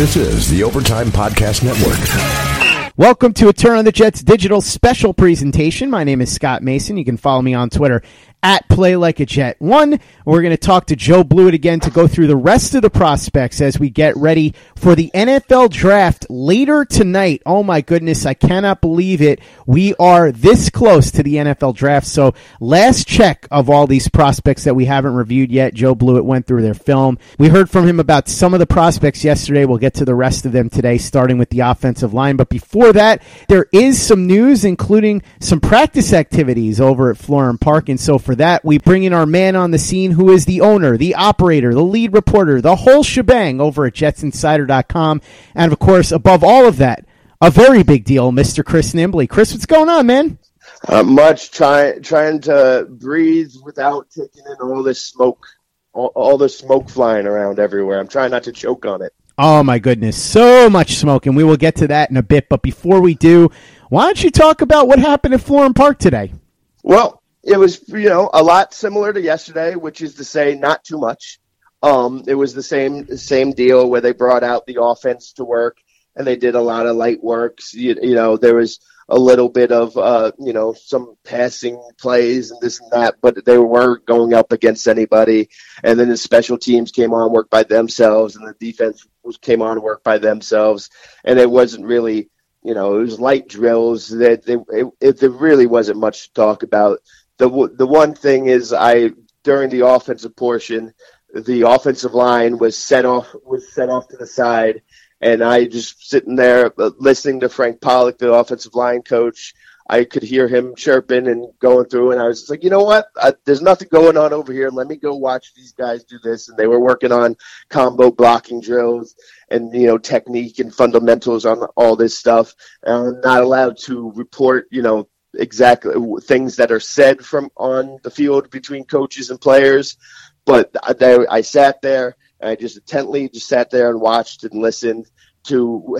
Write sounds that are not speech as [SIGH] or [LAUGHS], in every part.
This is the Overtime Podcast Network. Welcome to a Turn on the Jets digital special presentation. My name is Scott Mason. You can follow me on Twitter at Play Like a Jet. One, we're going to talk to Joe Blewett again to go through the rest of the prospects as we get ready for the NFL draft later tonight. Oh my goodness, I cannot believe it. We are this close to the NFL draft. So last check of all these prospects that we haven't reviewed yet. Joe Blewett went through their film. We heard from him about some of the prospects yesterday. We'll get to the rest of them today, starting with the offensive line. But before that, there is some news, including some practice activities over at Florham Park. And so for that, we bring in our man on the scene who is the owner, the operator, the lead reporter, the whole shebang over at jetsinsider.com. And of course, above all of that, a very big deal, Mr. Chris Nimbley. Chris, what's going on, man? Uh, much trying trying to breathe without taking in all this smoke, all, all the smoke flying around everywhere. I'm trying not to choke on it. Oh my goodness, so much smoke, and we will get to that in a bit. But before we do, why don't you talk about what happened at Florham Park today? Well, it was you know a lot similar to yesterday, which is to say not too much. Um, it was the same same deal where they brought out the offense to work and they did a lot of light works. You, you know, there was a little bit of uh, you know some passing plays and this and that, but they weren't going up against anybody. And then the special teams came on work by themselves, and the defense came on work by themselves, and it wasn't really you know it was light drills that it, it, there really wasn't much to talk about the the one thing is I during the offensive portion, the offensive line was set off was set off to the side, and I just sitting there uh, listening to Frank Pollack, the offensive line coach. I could hear him chirping and going through, and I was like, you know what? I, there's nothing going on over here. Let me go watch these guys do this. And they were working on combo blocking drills and you know technique and fundamentals on all this stuff. And I'm not allowed to report, you know, exactly things that are said from on the field between coaches and players. But uh, I, I sat there and I just intently just sat there and watched and listened to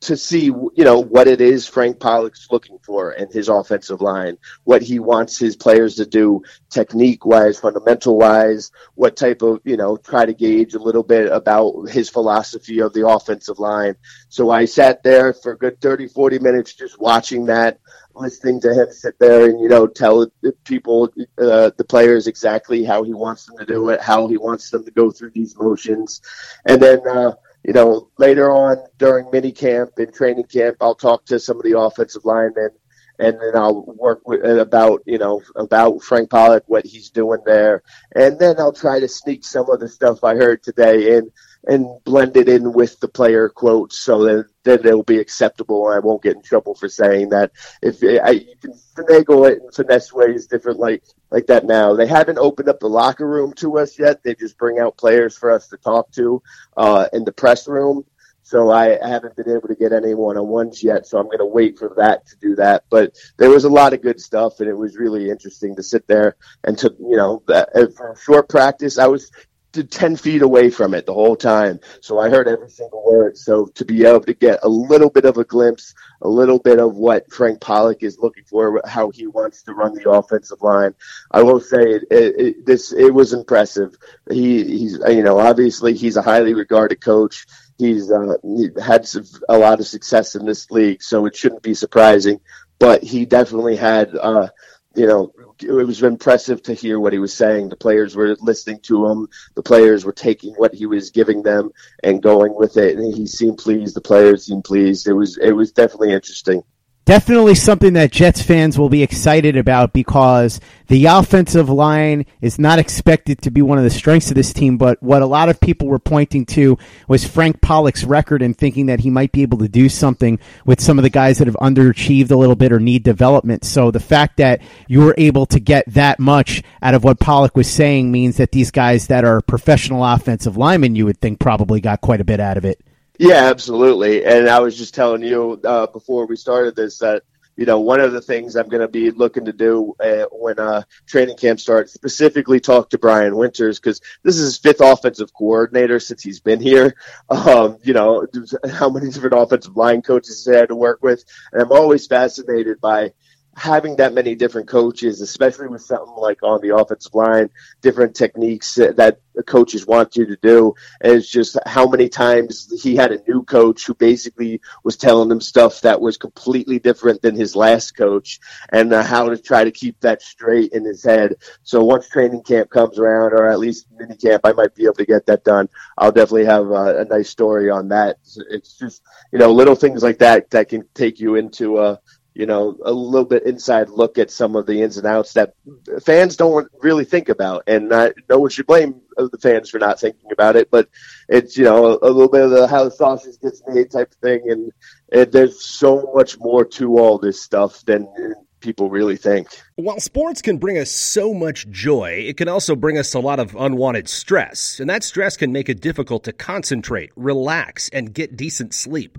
to see you know what it is Frank Pollack's looking for in his offensive line, what he wants his players to do technique wise, fundamental wise, what type of you know try to gauge a little bit about his philosophy of the offensive line. So I sat there for a good 30 40 minutes just watching that listening to him sit there and you know tell people uh, the players exactly how he wants them to do it, how he wants them to go through these motions, and then uh, you know later on during mini camp and training camp, I'll talk to some of the offensive linemen. And then I'll work with uh, about you know about Frank Pollack what he's doing there, and then I'll try to sneak some of the stuff I heard today in and blend it in with the player quotes so that then it'll be acceptable and I won't get in trouble for saying that. If I, you can finagle it in finesse ways different like like that now. They haven't opened up the locker room to us yet. They just bring out players for us to talk to uh, in the press room. So I haven't been able to get any one-on-ones yet. So I'm going to wait for that to do that. But there was a lot of good stuff, and it was really interesting to sit there and to you know for short practice. I was 10 feet away from it the whole time. So I heard every single word. So to be able to get a little bit of a glimpse, a little bit of what Frank Pollack is looking for, how he wants to run the offensive line, I will say it, it, it this, it was impressive. He, he's, you know, obviously he's a highly regarded coach. He's uh, he had a lot of success in this league, so it shouldn't be surprising. But he definitely had, uh, you know, it was impressive to hear what he was saying. The players were listening to him. The players were taking what he was giving them and going with it. And he seemed pleased. The players seemed pleased. It was it was definitely interesting definitely something that Jets fans will be excited about because the offensive line is not expected to be one of the strengths of this team. But what a lot of people were pointing to was Frank Pollack's record and thinking that he might be able to do something with some of the guys that have underachieved a little bit or need development. So the fact that you were able to get that much out of what Pollack was saying means that these guys that are professional offensive linemen, you would think probably got quite a bit out of it. Yeah, absolutely. And I was just telling you uh, before we started this that you know, one of the things I'm going to be looking to do uh, when uh, training camp starts, specifically talk to Brian Winters because this is his fifth offensive coordinator since he's been here. [LAUGHS] Um, you know, how many different offensive line coaches he had to work with, and I'm always fascinated by having that many different coaches, especially with something like on the offensive line, different techniques that coaches want you to do, is just how many times he had a new coach who basically was telling him stuff that was completely different than his last coach, and uh, how to try to keep that straight in his head. So once training camp comes around, or at least mini camp, I might be able to get that done. I'll definitely have a, a nice story on that. It's just you know little things like that that can take you into a you know, a little bit inside look at some of the ins and outs that fans don't really think about. And no one should blame the fans for not thinking about it, but it's, you know, a, a little bit of the how the sausage gets made type of thing. And, and there's so much more to all this stuff than people really think. While sports can bring us so much joy, it can also bring us a lot of unwanted stress. And that stress can make it difficult to concentrate, relax, and get decent sleep.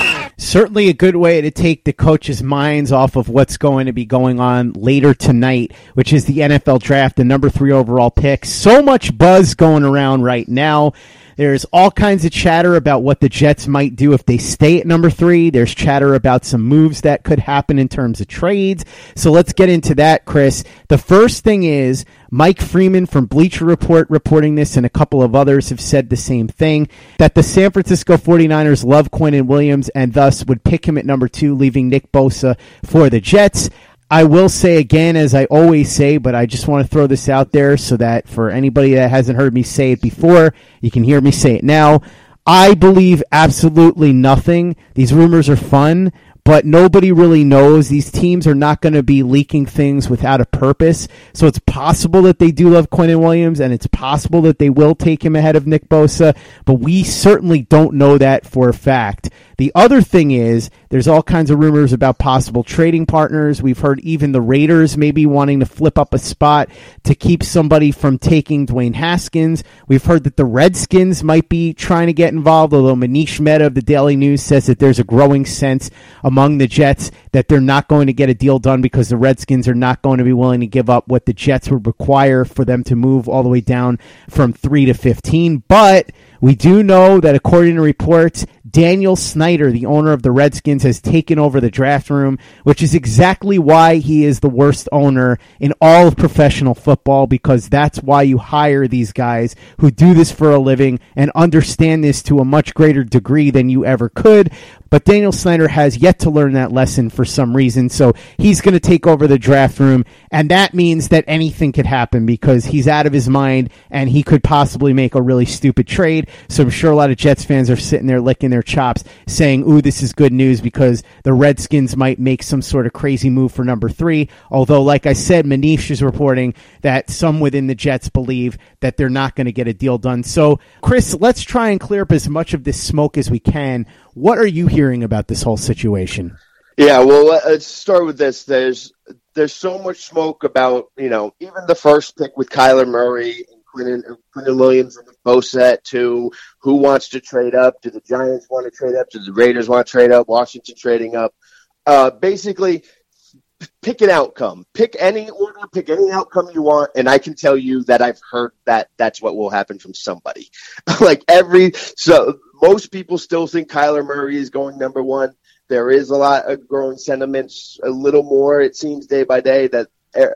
certainly a good way to take the coaches' minds off of what's going to be going on later tonight, which is the NFL draft, the number three overall pick. So much buzz going around right now. There's all kinds of chatter about what the Jets might do if they stay at number three. There's chatter about some moves that could happen in terms of trades. So let's get into that, Chris. The first thing is Mike Freeman from Bleacher Report reporting this, and a couple of others have said the same thing that the San Francisco 49ers love Quinnen Williams and thus would pick him at number two, leaving Nick Bosa for the Jets. I will say again, as I always say, but I just want to throw this out there so that for anybody that hasn't heard me say it before, you can hear me say it now. I believe absolutely nothing. These rumors are fun, but nobody really knows. These teams are not going to be leaking things without a purpose. So it's possible that they do love Quinnen Williams, and it's possible that they will take him ahead of Nick Bosa, but we certainly don't know that for a fact. The other thing is, there's all kinds of rumors about possible trading partners. We've heard even the Raiders maybe wanting to flip up a spot to keep somebody from taking Dwayne Haskins. We've heard that the Redskins might be trying to get involved, although Manish Mehta of the Daily News says that there's a growing sense among the Jets that they're not going to get a deal done because the Redskins are not going to be willing to give up what the Jets would require for them to move all the way down from 3 to 15. But we do know that according to reports, Daniel Snyder, the owner of the Redskins, has taken over the draft room, which is exactly why he is the worst owner in all of professional football because that's why you hire these guys who do this for a living and understand this to a much greater degree than you ever could. But Daniel Snyder has yet to learn that lesson for some reason. So he's going to take over the draft room. And that means that anything could happen because he's out of his mind and he could possibly make a really stupid trade. So I'm sure a lot of Jets fans are sitting there licking their chops saying, ooh, this is good news because the Redskins might make some sort of crazy move for number three. Although, like I said, Manish is reporting that some within the Jets believe that they're not going to get a deal done. So, Chris, let's try and clear up as much of this smoke as we can. What are you hearing about this whole situation? Yeah, well, let's start with this. There's there's so much smoke about you know even the first pick with Kyler Murray and Quinnen, Quinnen Williams and Bosa at two. Who wants to trade up? Do the Giants want to trade up? Do the Raiders want to trade up? Washington trading up? Uh, basically, pick an outcome. Pick any order, pick any outcome you want, and I can tell you that I've heard that that's what will happen from somebody. [LAUGHS] like every so most people still think Kyler Murray is going number one. There is a lot of growing sentiments, a little more it seems day by day that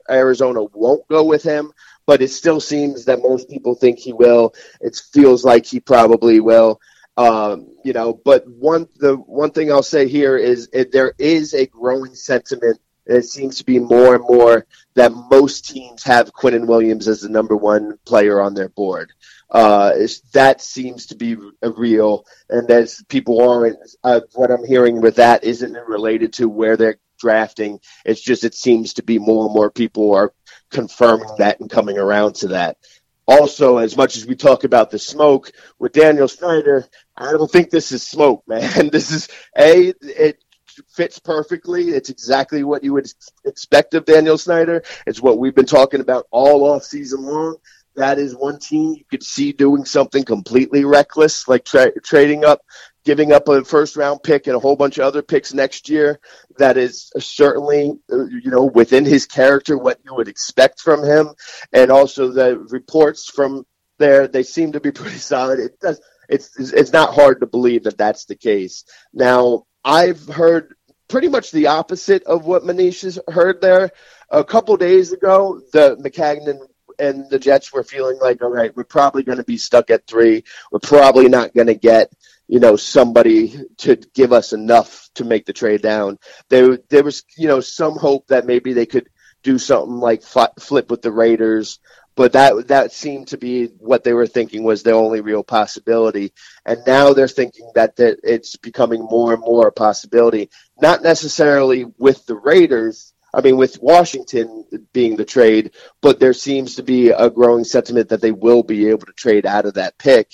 Arizona won't go with him, but it still seems that most people think he will. It feels like he probably will. Um, you know, but one the one thing I'll say here is it, there is a growing sentiment it seems to be more and more that most teams have Quinnen Williams as the number one player on their board. Uh, that seems to be real, and as people aren't, uh, what I'm hearing with that isn't related to where they're drafting. It's just it seems to be more and more people are confirming that and coming around to that. Also, as much as we talk about the smoke with Daniel Snyder, I don't think this is smoke, [LAUGHS] man. This is a it fits perfectly. It's exactly what you would expect of Daniel Snyder. It's what we've been talking about all off season long. That is one team you could see doing something completely reckless, like tra- trading up, giving up a first round pick and a whole bunch of other picks next year. That is certainly, uh, you know, within his character, what you would expect from him. And also the reports from there, they seem to be [LAUGHS] pretty solid. It does, it's, it's not hard to believe that that's the case. Now, I've heard pretty much the opposite of what Manish has heard there. A couple days ago, the Maccagnan and the Jets were feeling like, all right, we're probably going to be stuck at three. We're probably not going to get, you know, somebody to give us enough to make the trade down. There, there was, you know, some hope that maybe they could do something like flip with the Raiders but that that seemed to be what they were thinking was the only real possibility. And now they're thinking that, that it's becoming more and more a possibility, not necessarily with the Raiders. I mean, with Washington being the trade, but there seems to be a growing sentiment that they will be able to trade out of that pick.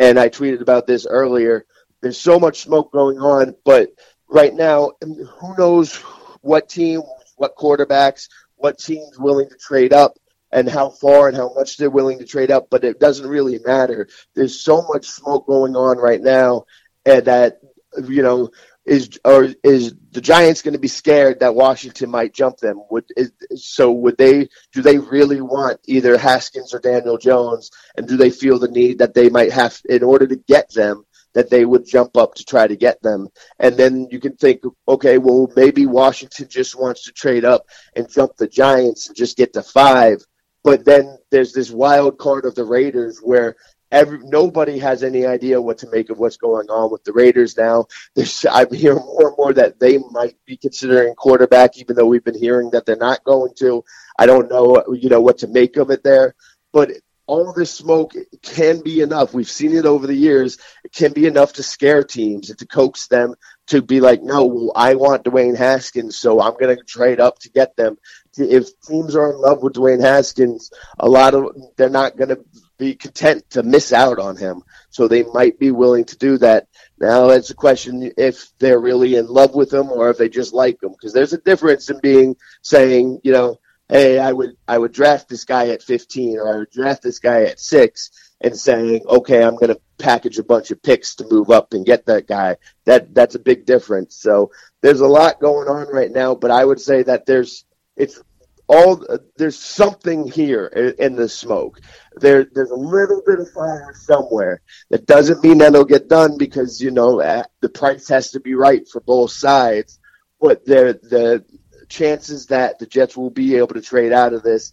And I tweeted about this earlier. There's so much smoke going on, but right now, who knows what team, what quarterbacks, what teams willing to trade up and how far and how much they're willing to trade up, but it doesn't really matter. There's so much smoke going on right now, and that you know is or is the Giants going to be scared that Washington might jump them? Would is, so would they? Do they really want either Haskins or Daniel Jones? And do they feel the need that they might have in order to get them? That they would jump up to try to get them. And then you can think, okay, well, maybe Washington just wants to trade up and jump the Giants and just get to five but then there's this wild card of the Raiders where every nobody has any idea what to make of what's going on with the Raiders now. There's, I'm hearing more and more that they might be considering quarterback, even though we've been hearing that they're not going to. I don't know, you know, what to make of it there. But all this smoke can be enough. We've seen it over the years. It can be enough to scare teams and to coax them to be like, no, I want Dwayne Haskins, so I'm going to trade up to get them. If teams are in love with Dwayne Haskins, a lot of they're not going to be content to miss out on him, so they might be willing to do that. Now it's a question if they're really in love with him or if they just like him, because there's a difference in being saying, you know, hey, I would I would draft this guy at 15 or I would draft this guy at six, and saying, okay, I'm going to package a bunch of picks to move up and get that guy. That that's a big difference. So there's a lot going on right now, but I would say that there's it's all there's something here in, the smoke. There there's a little bit of fire somewhere. That doesn't mean that it'll get done because you know uh, the price has to be right for both sides. But there the chances that the Jets will be able to trade out of this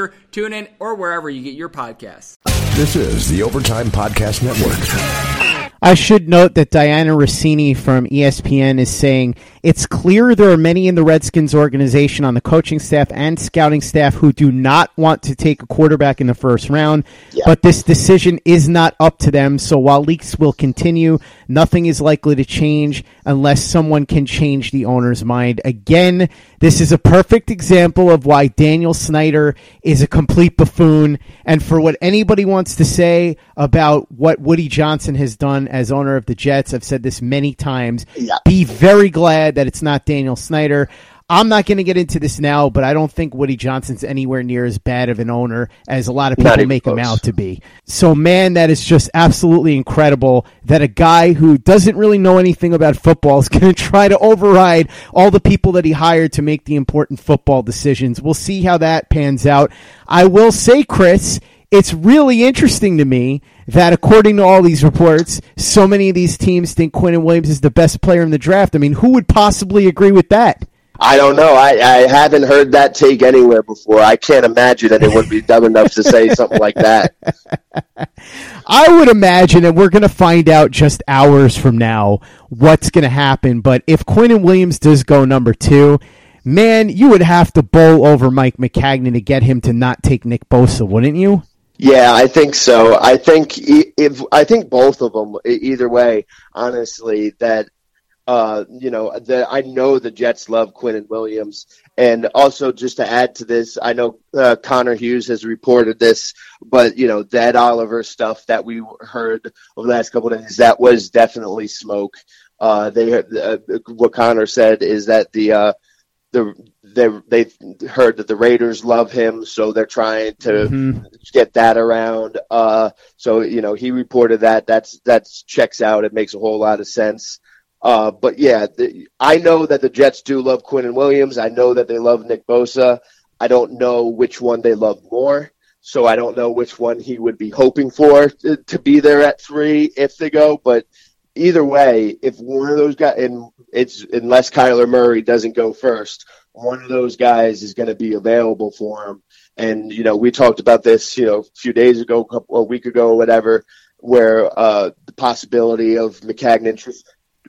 Stitcher, TuneIn, or wherever you get your podcasts. This is the Overtime Podcast Network. I should note that Dianna Russini from ESPN is saying it's clear there are many in the Redskins organization on the coaching staff and scouting staff who do not want to take a quarterback in the first round, yeah. but this decision is not up to them. So while leaks will continue, nothing is likely to change unless someone can change the owner's mind. Again, this is a perfect example of why Daniel Snyder is a complete buffoon. And for what anybody wants to say about what Woody Johnson has done as owner of the Jets, I've said this many times. Yeah. Be very glad that it's not Daniel Snyder. I'm not going to get into this now, but I don't think Woody Johnson's anywhere near as bad of an owner as a lot of people make close. him out to be. So, man, that is just absolutely incredible that a guy who doesn't really know anything about football is [LAUGHS] going to try to override all the people that he hired to make the important football decisions. We'll see how that pans out. I will say, Chris, it's really interesting to me that according to all these reports, so many of these teams think Quinnen Williams is the best player in the draft. I mean, who would possibly agree with that? I don't know. I, I haven't heard that take anywhere before. I can't imagine that it would be dumb enough to say something like that. [LAUGHS] I would imagine, and we're going to find out just hours from now what's going to happen. But if Quinnen Williams does go number two, man, you would have to bowl over Mike Maccagnan to get him to not take Nick Bosa, wouldn't you? Yeah, I think so. I think if I think both of them, either way, honestly, that uh, you know, the, I know the Jets love Quinnen Williams. And also, just to add to this, I know uh, Connor Hughes has reported this, but, you know, that Oliver stuff that we heard over the last couple of days, that was definitely smoke. Uh, they uh, what Connor said is that the uh, the they they heard that the Raiders love him, so they're trying to mm-hmm. get that around. Uh, so you know, he reported that. That's that's checks out. It makes a whole lot of sense. Uh, but yeah, the, I know that the Jets do love Quinnen Williams. I know that they love Nick Bosa. I don't know which one they love more. So I don't know which one he would be hoping for to, to be there at three if they go. But either way, if one of those guys, and it's unless Kyler Murray doesn't go first, one of those guys is going to be available for him. And you know, we talked about this, you know, a few days ago, a week ago, or whatever, where uh, the possibility of Maccagnan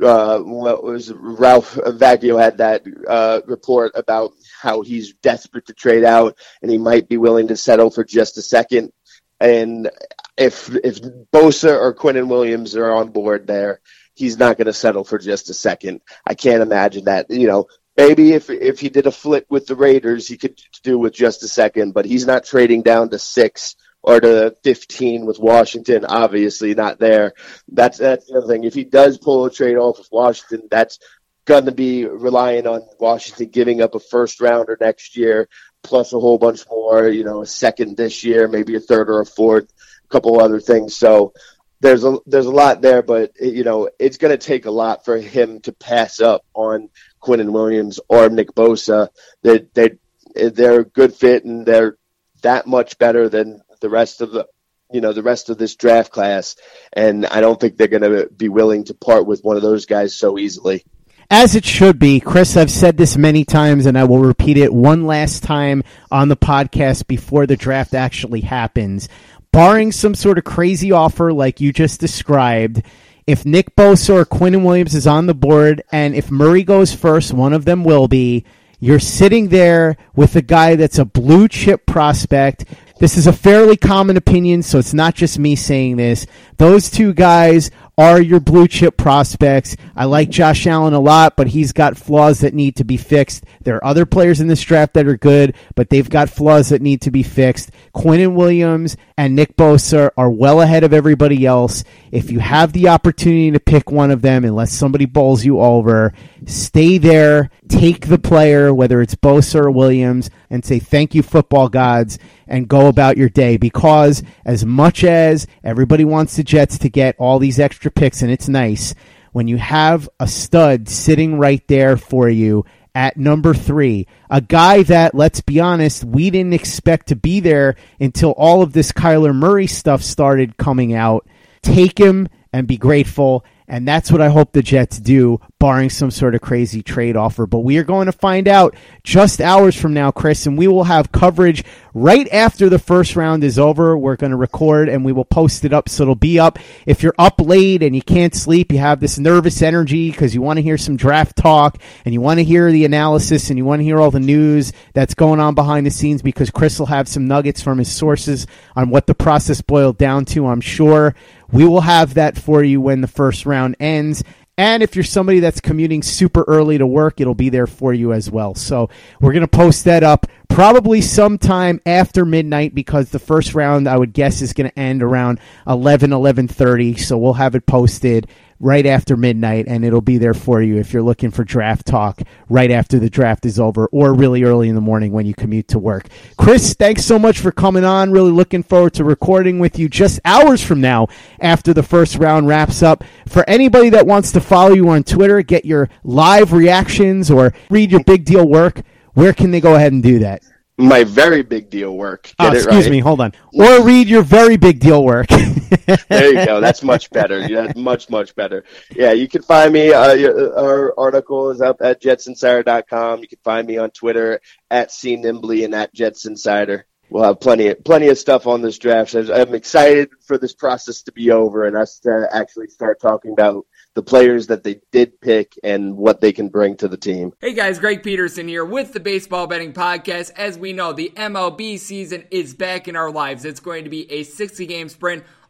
uh, what was Ralph Vacchio had that uh, report about how he's desperate to trade out and he might be willing to settle for just a second. And if if Bosa or Quinnen Williams are on board there, he's not going to settle for just a second. I can't imagine that. You know, maybe if if he did a flip with the Raiders, he could do with just a second, but he's not trading down to six or to 15 with Washington, obviously not there. That's that's the other thing. If he does pull a trade off with Washington, that's going to be relying on Washington giving up a first rounder next year, plus a whole bunch more. You know, a second this year, maybe a third or a fourth, a couple other things. So there's a there's a lot there, but you know, it's going to take a lot for him to pass up on Quinnen Williams or Nick Bosa. They they they're a good fit and they're that much better than the rest of the you know the rest of this draft class, and I don't think they're going to be willing to part with one of those guys so easily. As it should be, Chris. I've said this many times, and I will repeat it one last time on the podcast before the draft actually happens. Barring some sort of crazy offer like you just described, if Nick Bosa or Quinnen Williams is on the board, and if Murray goes first, one of them will be. You're sitting there with a guy that's a blue chip prospect this is a fairly common opinion, so it's not just me saying this. Those two guys are your blue chip prospects. I like Josh Allen a lot, but he's got flaws that need to be fixed. There are other players in this draft that are good, but they've got flaws that need to be fixed. Quinnen Williams and Nick Bosa are well ahead of everybody else. If you have the opportunity to pick one of them, unless somebody bowls you over, stay there, take the player, whether it's Bosa or Williams, and say thank you, football gods, and go about your day. Because as much as everybody wants the Jets to get all these extra picks, and it's nice, when you have a stud sitting right there for you at number three, a guy that, let's be honest, we didn't expect to be there until all of this Kyler Murray stuff started coming out. Take him and be grateful. And that's what I hope the Jets do, barring some sort of crazy trade offer. But we are going to find out just hours from now, Chris, and we will have coverage right after the first round is over. We're going to record and we will post it up. So it'll be up. If you're up late and you can't sleep, you have this nervous energy because you want to hear some draft talk and you want to hear the analysis and you want to hear all the news that's going on behind the scenes because Chris will have some nuggets from his sources on what the process boiled down to, I'm sure. We will have that for you when the first round ends. And if you're somebody that's commuting super early to work, it'll be there for you as well. So we're going to post that up probably sometime after midnight because the first round I would guess is going to end around 11 11:30 so we'll have it posted right after midnight and it'll be there for you if you're looking for draft talk right after the draft is over or really early in the morning when you commute to work. Chris, thanks so much for coming on. Really looking forward to recording with you just hours from now after the first round wraps up. For anybody that wants to follow you on Twitter, get your live reactions or read your big deal work, where can they go ahead and do that? My very big deal work. Get oh, excuse right. me, hold on. Or read your very big deal work. [LAUGHS] there you go. That's much better. Yeah, much much better. Yeah, you can find me. Uh, our article is up at jetsinsider.com. You can find me on Twitter at C Nimbley and at jetsinsider. We'll have plenty of plenty of stuff on this draft. I'm excited for this process to be over and us to actually start talking about the players that they did pick and what they can bring to the team. Hey guys, Greg Peterson here with the Baseball Betting Podcast. As we know, the MLB season is back in our lives. It's going to be a 60 game sprint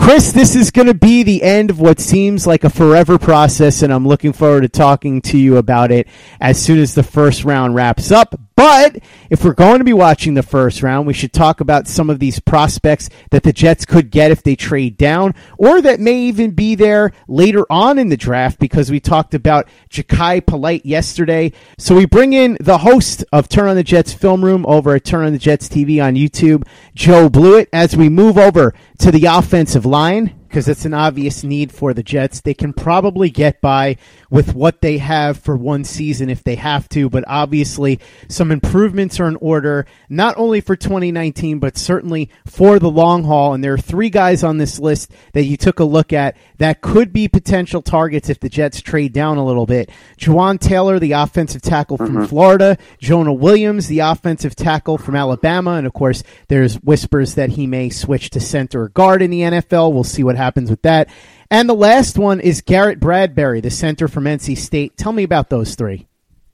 Chris, this is going to be the end of what seems like a forever process, and I'm looking forward to talking to you about it as soon as the first round wraps up. But if we're going to be watching the first round, we should talk about some of these prospects that the Jets could get if they trade down, or that may even be there later on in the draft because we talked about Jachai Polite yesterday. So we bring in the host of Turn on the Jets Film Room over at Turn on the Jets TV on YouTube, Joe Blewett, as we move over to the offensive line because it's an obvious need for the Jets. They can probably get by with what they have for one season if they have to, but obviously some improvements are in order, not only for 2019, but certainly for the long haul. And there are three guys on this list that you took a look at that could be potential targets if the Jets trade down a little bit. Jawaan Taylor, the offensive tackle from mm-hmm. Florida, Jonah Williams, the offensive tackle from Alabama, and of course, there's whispers that he may switch to center or guard in the NFL. We'll see what happens with that. And the last one is Garrett Bradbury, the center from NC State. Tell me about those three.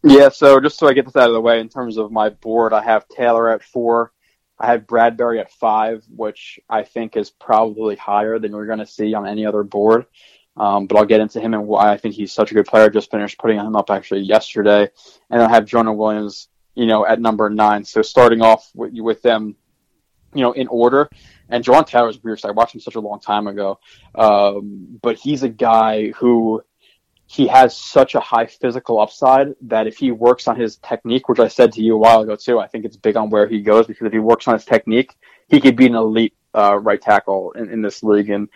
Yeah, so just so I get this out of the way, in terms of my board, I have Taylor at four. I have Bradbury at five, which I think is probably higher than we're going to see on any other board. Um, but I'll get into him and why I think he's such a good player. Just finished putting him up actually yesterday, and I have Jonah Williams, you know, at number nine. So starting off with, with them, you know, in order. And John is weird. I watched him such a long time ago. Um, but he's a guy who he has such a high physical upside that if he works on his technique, which I said to you a while ago too, I think it's big on where he goes because if he works on his technique, he could be an elite uh, right tackle in, in this league. And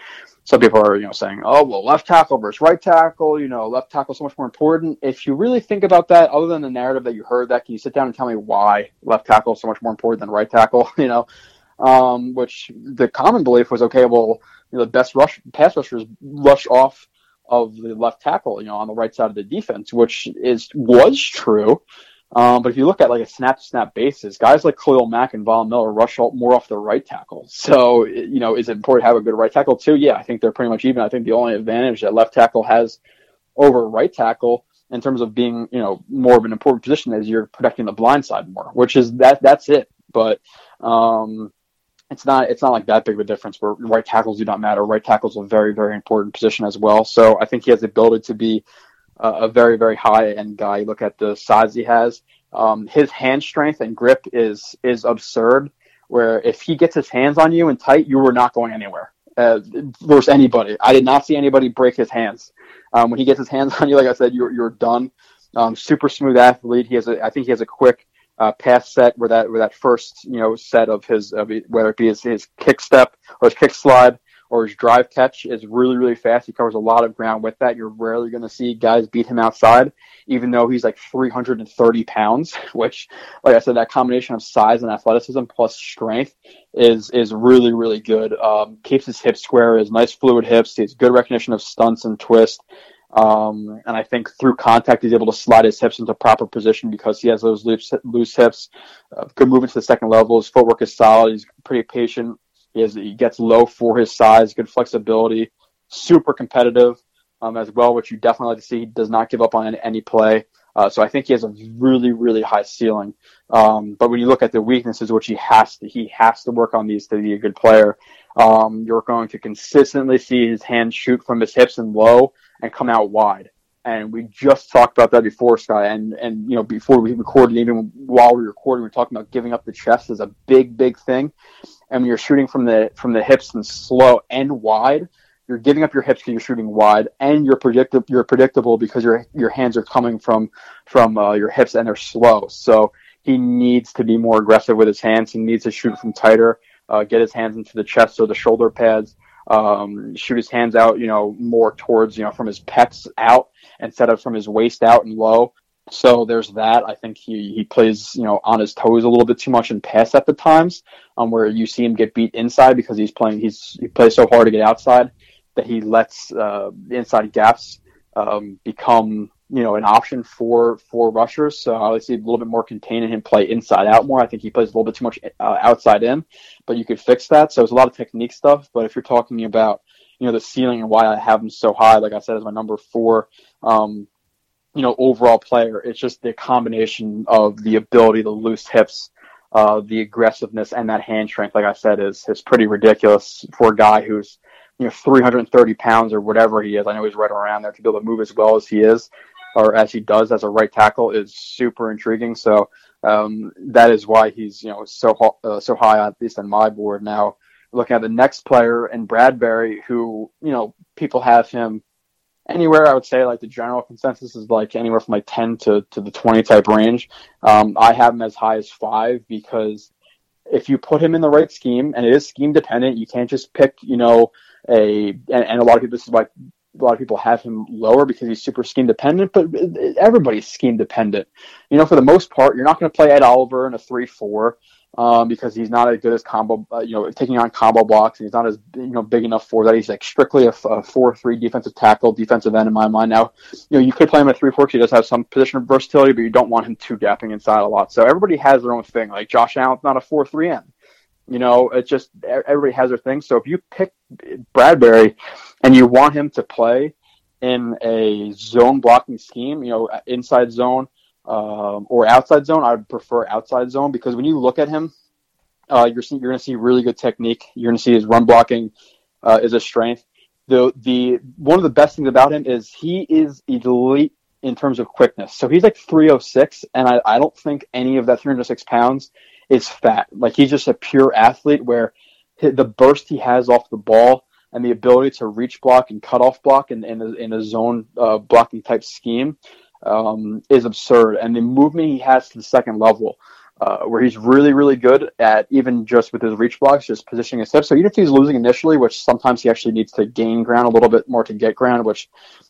some people are, you know, saying, "Oh, well, left tackle versus right tackle. You know, left tackle so much more important." If you really think about that, other than the narrative that you heard, that can you sit down and tell me why left tackle is so much more important than right tackle? [LAUGHS] You know, um, which the common belief was okay. Well, you know, the best rush pass rushers rush off of the left tackle, you know, on the right side of the defense, which is was true. Um, but if you look at like a snap to snap basis, guys like Khalil Mack and Von Miller rush more off the right tackle. [LAUGHS] So, you know, is it important to have a good right tackle too? Yeah, I think they're pretty much even. I think the only advantage that left tackle has over right tackle in terms of being, you know, more of an important position is you're protecting the blind side more, which is that that's it. But um, it's not it's not like that big of a difference where right tackles do not matter. Right tackles are a very very important position as well. So I think he has the ability to be uh, a very very high end guy. You look at the size he has. Um, his hand strength and grip is is absurd. Where if he gets his hands on you and tight, you were not going anywhere. Uh, versus anybody, I did not see anybody break his hands. Um, when he gets his hands [LAUGHS] on you, like I said, you're you're done. Um, super smooth athlete. He has a, I think he has a quick uh, pass set where that where that first you know set of his of whether it be his, his kick step or his kick slide or his drive catch is really really fast. He covers a lot of ground with that. You're rarely going to see guys beat him outside, even though he's like 330 pounds. [LAUGHS] Which, like I said, that combination of size and athleticism plus strength is is really really good. Um, keeps his hips square, has nice fluid hips. He has good recognition of stunts and twist. Um, and I think through contact, he's able to slide his hips into proper position because he has those loose, loose hips. Uh, good movement to the second level. His footwork is solid. He's pretty patient. He, has, he gets low for his size, good flexibility, super competitive um, as well, which you definitely like to see. He does not give up on any, any play. Uh, so I think he has a really, really high ceiling. Um, but when you look at the weaknesses, which he has to, he has to work on these to be a good player. Um, you're going to consistently see his hands shoot from his hips and low and come out wide. And we just talked about that before, Sky. And, and, you know, before we recorded, even while we were recording, we were talking about giving up the chest is a big, big thing. And when you're shooting from the, from the hips and slow and wide, you're giving up your hips because you're shooting wide and you're predictable, you're predictable because your, your hands are coming from, from, uh, your hips and they're slow. So he needs to be more aggressive with his hands. He needs to shoot from tighter, uh, get his hands into the chest or the shoulder pads um, shoot his hands out, you know, more towards, you know, from his pecs out instead of from his waist out and low. So there's that. I think he, he plays, you know, on his toes a little bit too much in pass at the times, um, where you see him get beat inside because he's playing, he's, he plays so hard to get outside that he lets, uh, inside gaps, um, become, you know, an option for for rushers. So I would see a little bit more contain in him play inside out more. I think he plays a little bit too much uh, outside in, but you could fix that. So it's a lot of technique stuff. But if you're talking about you know the ceiling and why I have him so high, like I said, as my number four, um, you know, overall player, it's just the combination of the ability, the loose hips. Uh, the aggressiveness and that hand strength, like I said, is is pretty ridiculous for a guy who's you know 330 pounds or whatever he is. I know he's right around there to be able to move as well as he is or as he does as a right tackle is super intriguing. So um, that is why he's you know so uh, so high at least on my board now. Looking at the next player in Bradbury, who you know people have him anywhere. I would say like the general consensus is like anywhere from like ten to to the twenty type range. Um, I have him as high as five because if you put him in the right scheme, and it is scheme dependent, you can't just pick you know a and, and a lot of people this is why a lot of people have him lower because he's super scheme dependent, but everybody's scheme dependent. You know, for the most part, you're not going to play Ed Oliver in a three-four um, because he's not as good as combo, uh, you know, taking on combo blocks, and he's not as you know big enough for that. He's like strictly a, a four-three defensive tackle, defensive end in my mind. Now, you know, you could play him at three-four he does have some position versatility, but you don't want him two gapping inside a lot. So everybody has their own thing. Like Josh Allen's not a four-three end. You know, it's just everybody has their thing. So if you pick Bradbury and you want him to play in a zone blocking scheme, you know, inside zone um, or outside zone, I would prefer outside zone because when you look at him, uh, you're you're going to see really good technique. You're going to see his run blocking uh, is a strength. The the one of the best things about him is he is elite in terms of quickness. So he's like 306, and I, I don't think any of that 306 pounds is fat. Like he's just a pure athlete where the burst he has off the ball and the ability to reach block and cut off block in, in, a, in a zone uh, blocking type scheme um, is absurd. And the movement he has to the second level, uh, where he's really, really good at even just with his reach blocks, just positioning his hips. So even if he's losing initially, which sometimes he actually needs to gain ground a little bit more to get ground, which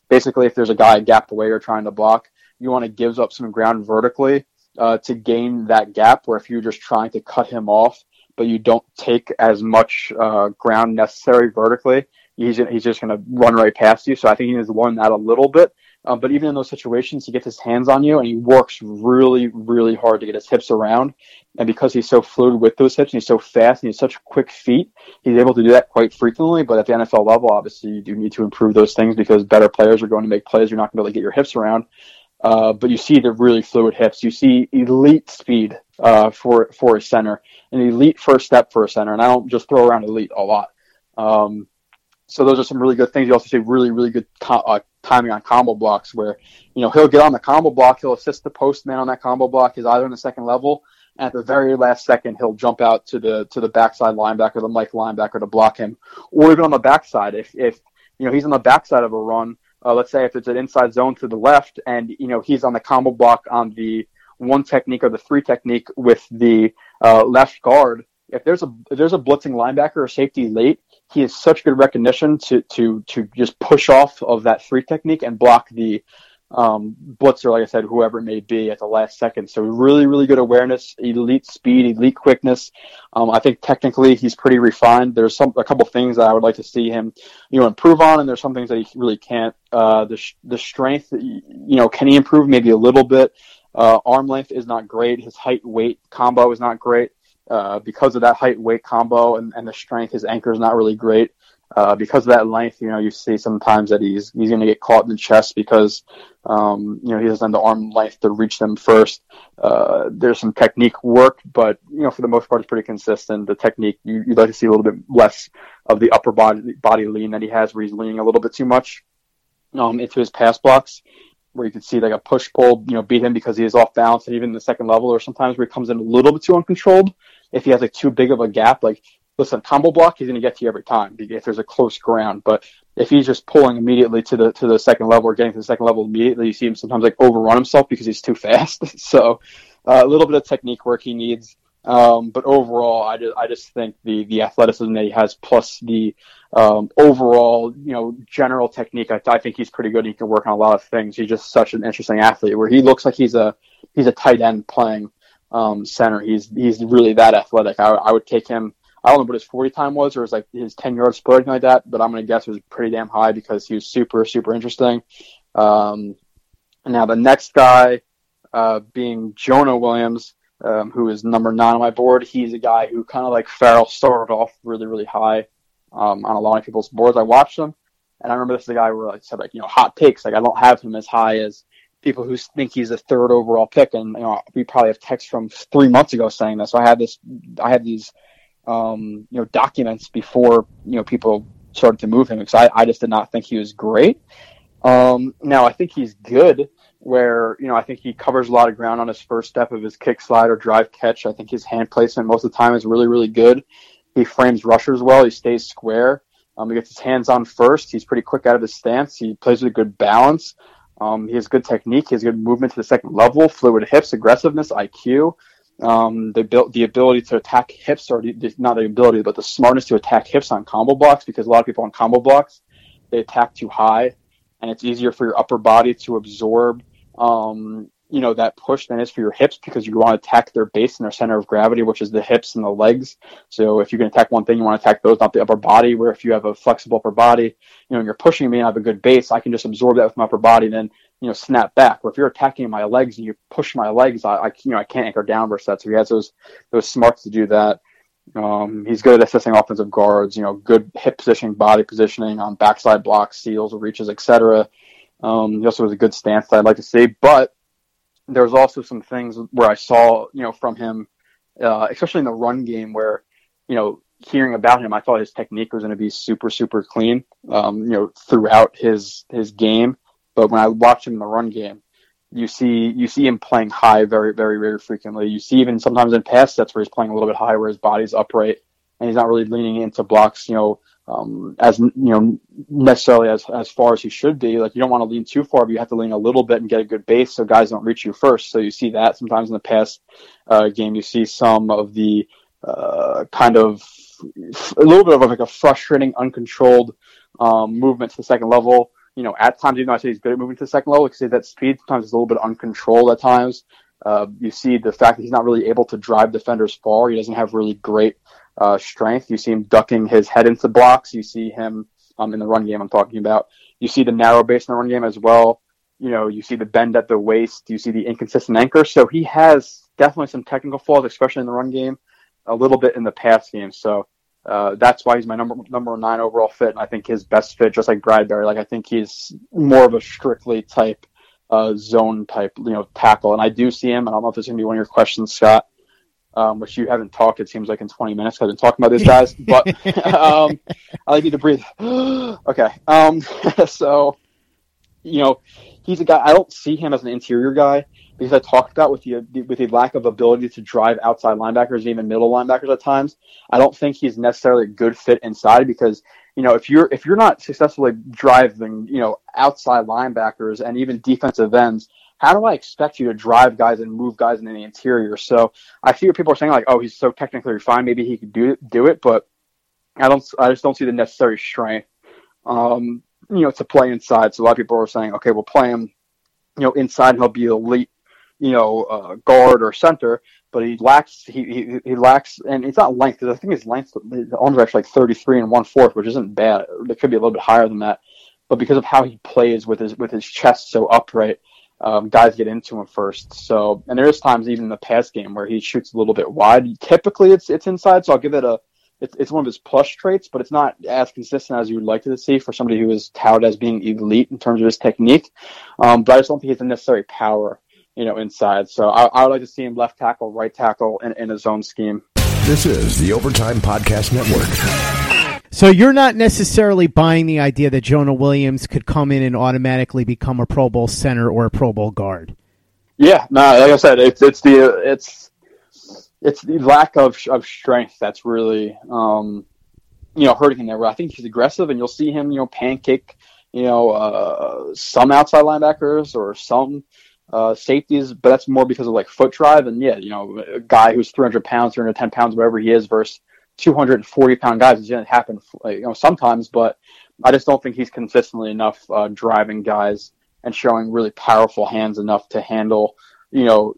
basically if there's a guy gapped away or trying to block, you want to give up some ground vertically uh, to gain that gap. Where if you're just trying to cut him off, but you don't take as much uh, ground necessary vertically, he's he's just going to run right past you. So I think he needs to learn that a little bit. Um, but even in those situations, he gets his hands on you and he works really, really hard to get his hips around. And because he's so fluid with those hips and he's so fast and he's such quick feet, he's able to do that quite frequently. But at the NFL level, obviously, you do need to improve those things because better players are going to make plays. You're not going to be able to get your hips around. Uh, but you see the really fluid hips. You see elite speed uh, for for a center, an elite first step for a center, and I don't just throw around elite a lot. Um, so those are some really good things. You also see really really good co- uh, timing on combo blocks, where you know he'll get on the combo block, he'll assist the post man on that combo block. He's either in the second level, at the very last second he'll jump out to the to the backside linebacker, the Mike linebacker to block him, or even on the backside if if you know he's on the backside of a run uh, let's say if it's an inside zone to the left, and you know he's on the combo block on the one technique or the three technique with the uh, left guard. If there's a if there's a blitzing linebacker or safety late, he has such good recognition to to to just push off of that three technique and block the um, blitzer, like I said, whoever it may be at the last second. So really, really good awareness, elite speed, elite quickness. Um, I think technically he's pretty refined. There's some a couple things that I would like to see him, you know, improve on, and there's some things that he really can't. Uh, the the strength, you know, can he improve maybe a little bit? Uh, arm length is not great. His height weight combo is not great. Uh, because of that height weight combo and, and the strength, his anchor is not really great. Uh, because of that length, you know, you see sometimes that he's he's going to get caught in the chest because, um, you know, he doesn't have the arm length to reach them first. Uh, there's some technique work, but you know, for the most part, it's pretty consistent. The technique you, would like to see a little bit less of the upper body body lean that he has, where he's leaning a little bit too much um, into his pass blocks, where you could see like a push pull, you know, beat him because he is off balance, and even in the second level, or sometimes where he comes in a little bit too uncontrolled. If he has like too big of a gap, like listen, tumble block, he's going to get to you every time if there's a close ground. But if he's just pulling immediately to the to the second level or getting to the second level immediately, you see him sometimes like overrun himself because he's too fast. [LAUGHS] so uh, a little bit of technique work he needs. Um, but overall, I just I just think the the athleticism that he has plus the um, overall you know general technique, I, I think he's pretty good. He can work on a lot of things. He's just such an interesting athlete where he looks like he's a he's a tight end playing um, center. He's he's really that athletic. I, I would take him I don't know what his 40 time was or his like his 10 yard split or anything like that, but I'm going to guess it was pretty damn high because he was super, super interesting. Um, now the next guy, uh, being Jonah Williams, um, who is number nine on my board. He's a guy who kind of like Ferrell started off really, really high um, on a lot of people's boards. I watched him, and I remember this is a guy where I said like you know hot takes. Like I don't have him as high as people who think he's a third overall pick, and you know we probably have text from three months ago saying this. So I had this, I had these um, you know, documents before, you know, people started to move him because I, I just did not think he was great. Um, now I think he's good where, you know, I think he covers a lot of ground on his first step of his kick slide or drive catch. I think his hand placement most of the time is really, really good. He frames rushers well. He stays square. Um, he gets his hands on first. He's pretty quick out of his stance. He plays with a good balance. Um, he has good technique. He has good movement to the second level, fluid hips, aggressiveness, IQ um, the the ability to attack hips, or the, not the ability, but the smartness to attack hips on combo blocks, because a lot of people on combo blocks they attack too high, and it's easier for your upper body to absorb, um, you know, that push than it is for your hips, because you want to attack their base and their center of gravity, which is the hips and the legs. So if you can attack one thing, you want to attack those, not the upper body. Where if you have a flexible upper body, you know, and you're pushing me and I have a good base, I can just absorb that with my upper body, then you know, snap back. Or if you're attacking my legs and you push my legs, I, I you know, I can't anchor down versus that. So he has those those smarts to do that. Um, he's good at assessing offensive guards. You know, good hip positioning, body positioning on backside blocks, seals, reaches, etc. Um, he also has a good stance that I'd like to see. But there's also some things where I saw, you know, from him, uh, especially in the run game, where you know, hearing about him, I thought his technique was going to be super, super clean. Um, you know, throughout his his game. But when I watch him in the run game, you see you see him playing high very very very frequently. You see even sometimes in pass sets where he's playing a little bit high, where his body's upright and he's not really leaning into blocks. You know, um, as you know necessarily as as far as he should be. Like you don't want to lean too far, but you have to lean a little bit and get a good base so guys don't reach you first. So you see that sometimes in the pass uh, game. You see some of the uh, kind of a little bit of like a frustrating, uncontrolled um, movement to the second level you know, at times, even though I say he's good at moving to the second level, you say that speed sometimes is a little bit uncontrolled at times. Uh, you see the fact that he's not really able to drive defenders far. He doesn't have really great uh, strength. You see him ducking his head into blocks. You see him um, in the run game I'm talking about. You see the narrow base in the run game as well. You know, you see the bend at the waist. You see the inconsistent anchor. So he has definitely some technical flaws, especially in the run game, a little bit in the pass game. So uh, that's why he's my number number nine overall fit, and I think his best fit, just like Bradbury. Like I think he's more of a strictly type uh, zone type, you know, tackle. And I do see him. I don't know if this is gonna be one of your questions, Scott, um, which you haven't talked. It seems like in 20 minutes I've been talking about these guys, but [LAUGHS] um, I need to breathe. [GASPS] okay, um, [LAUGHS] so you know, he's a guy. I don't see him as an interior guy because I talked about with the with the lack of ability to drive outside linebackers, and even middle linebackers at times. I don't think he's necessarily a good fit inside because you know if you're if you're not successfully driving you know outside linebackers and even defensive ends. How do I expect you to drive guys and move guys in the interior? So I see what people are saying, like, "Oh, he's so technically refined, maybe he could do do it," but I don't. I just don't see the necessary strength, um, you know, to play inside. So a lot of people are saying, okay, we'll play him, you know, inside, and he'll be elite, you know, uh, guard or center. But he lacks. He, he he lacks, and it's not length because I think his length, his arms are actually like 33 and one fourth, which isn't bad. It could be a little bit higher than that. But because of how he plays with his with his chest so upright, um, guys get into him first. So, and there is times even in the pass game where he shoots a little bit wide. Typically, it's it's inside, so I'll give it a it's, it's one of his plus traits, but it's not as consistent as you would like to see for somebody who is touted as being elite in terms of his technique. Um, but I just don't think he has the necessary power, you know, inside. So I, I would like to see him left tackle, right tackle in, in his own scheme. This is the Overtime Podcast Network. So you're not necessarily buying the idea that Jonah Williams could come in and automatically become a Pro Bowl center or a Pro Bowl guard. Yeah, no, like I said, it's it's the it's it's the lack of of strength that's really um, you know hurting him there. I think he's aggressive, and you'll see him you know pancake you know uh, some outside linebackers or some uh, safeties, but that's more because of like foot drive. And yeah, you know, a guy who's 300 pounds, 310 pounds, whatever he is, versus 240 pound guys. Going to happen, you know, sometimes. But I just don't think he's consistently enough uh, driving guys and showing really powerful hands enough to handle you know,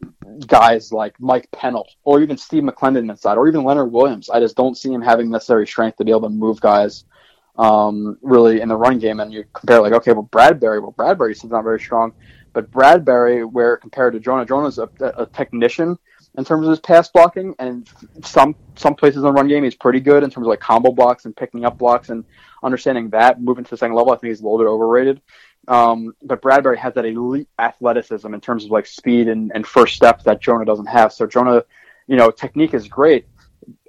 guys like Mike Pennel or even Steve McLendon inside or even Leonard Williams. I just don't see him having necessary strength to be able to move guys um, really in the run game. And you compare like, okay, well, Bradbury, well, Bradbury seems not very strong, but Bradbury, where compared to Jonah, Jonah's a, a technician in terms of his pass blocking, and some some places in the run game he's pretty good in terms of like combo blocks and picking up blocks and understanding that. Moving to the second level, I think he's a little bit overrated. Um, but Bradbury has that elite athleticism in terms of like speed and, and first steps that Jonah doesn't have. So Jonah, you know, technique is great,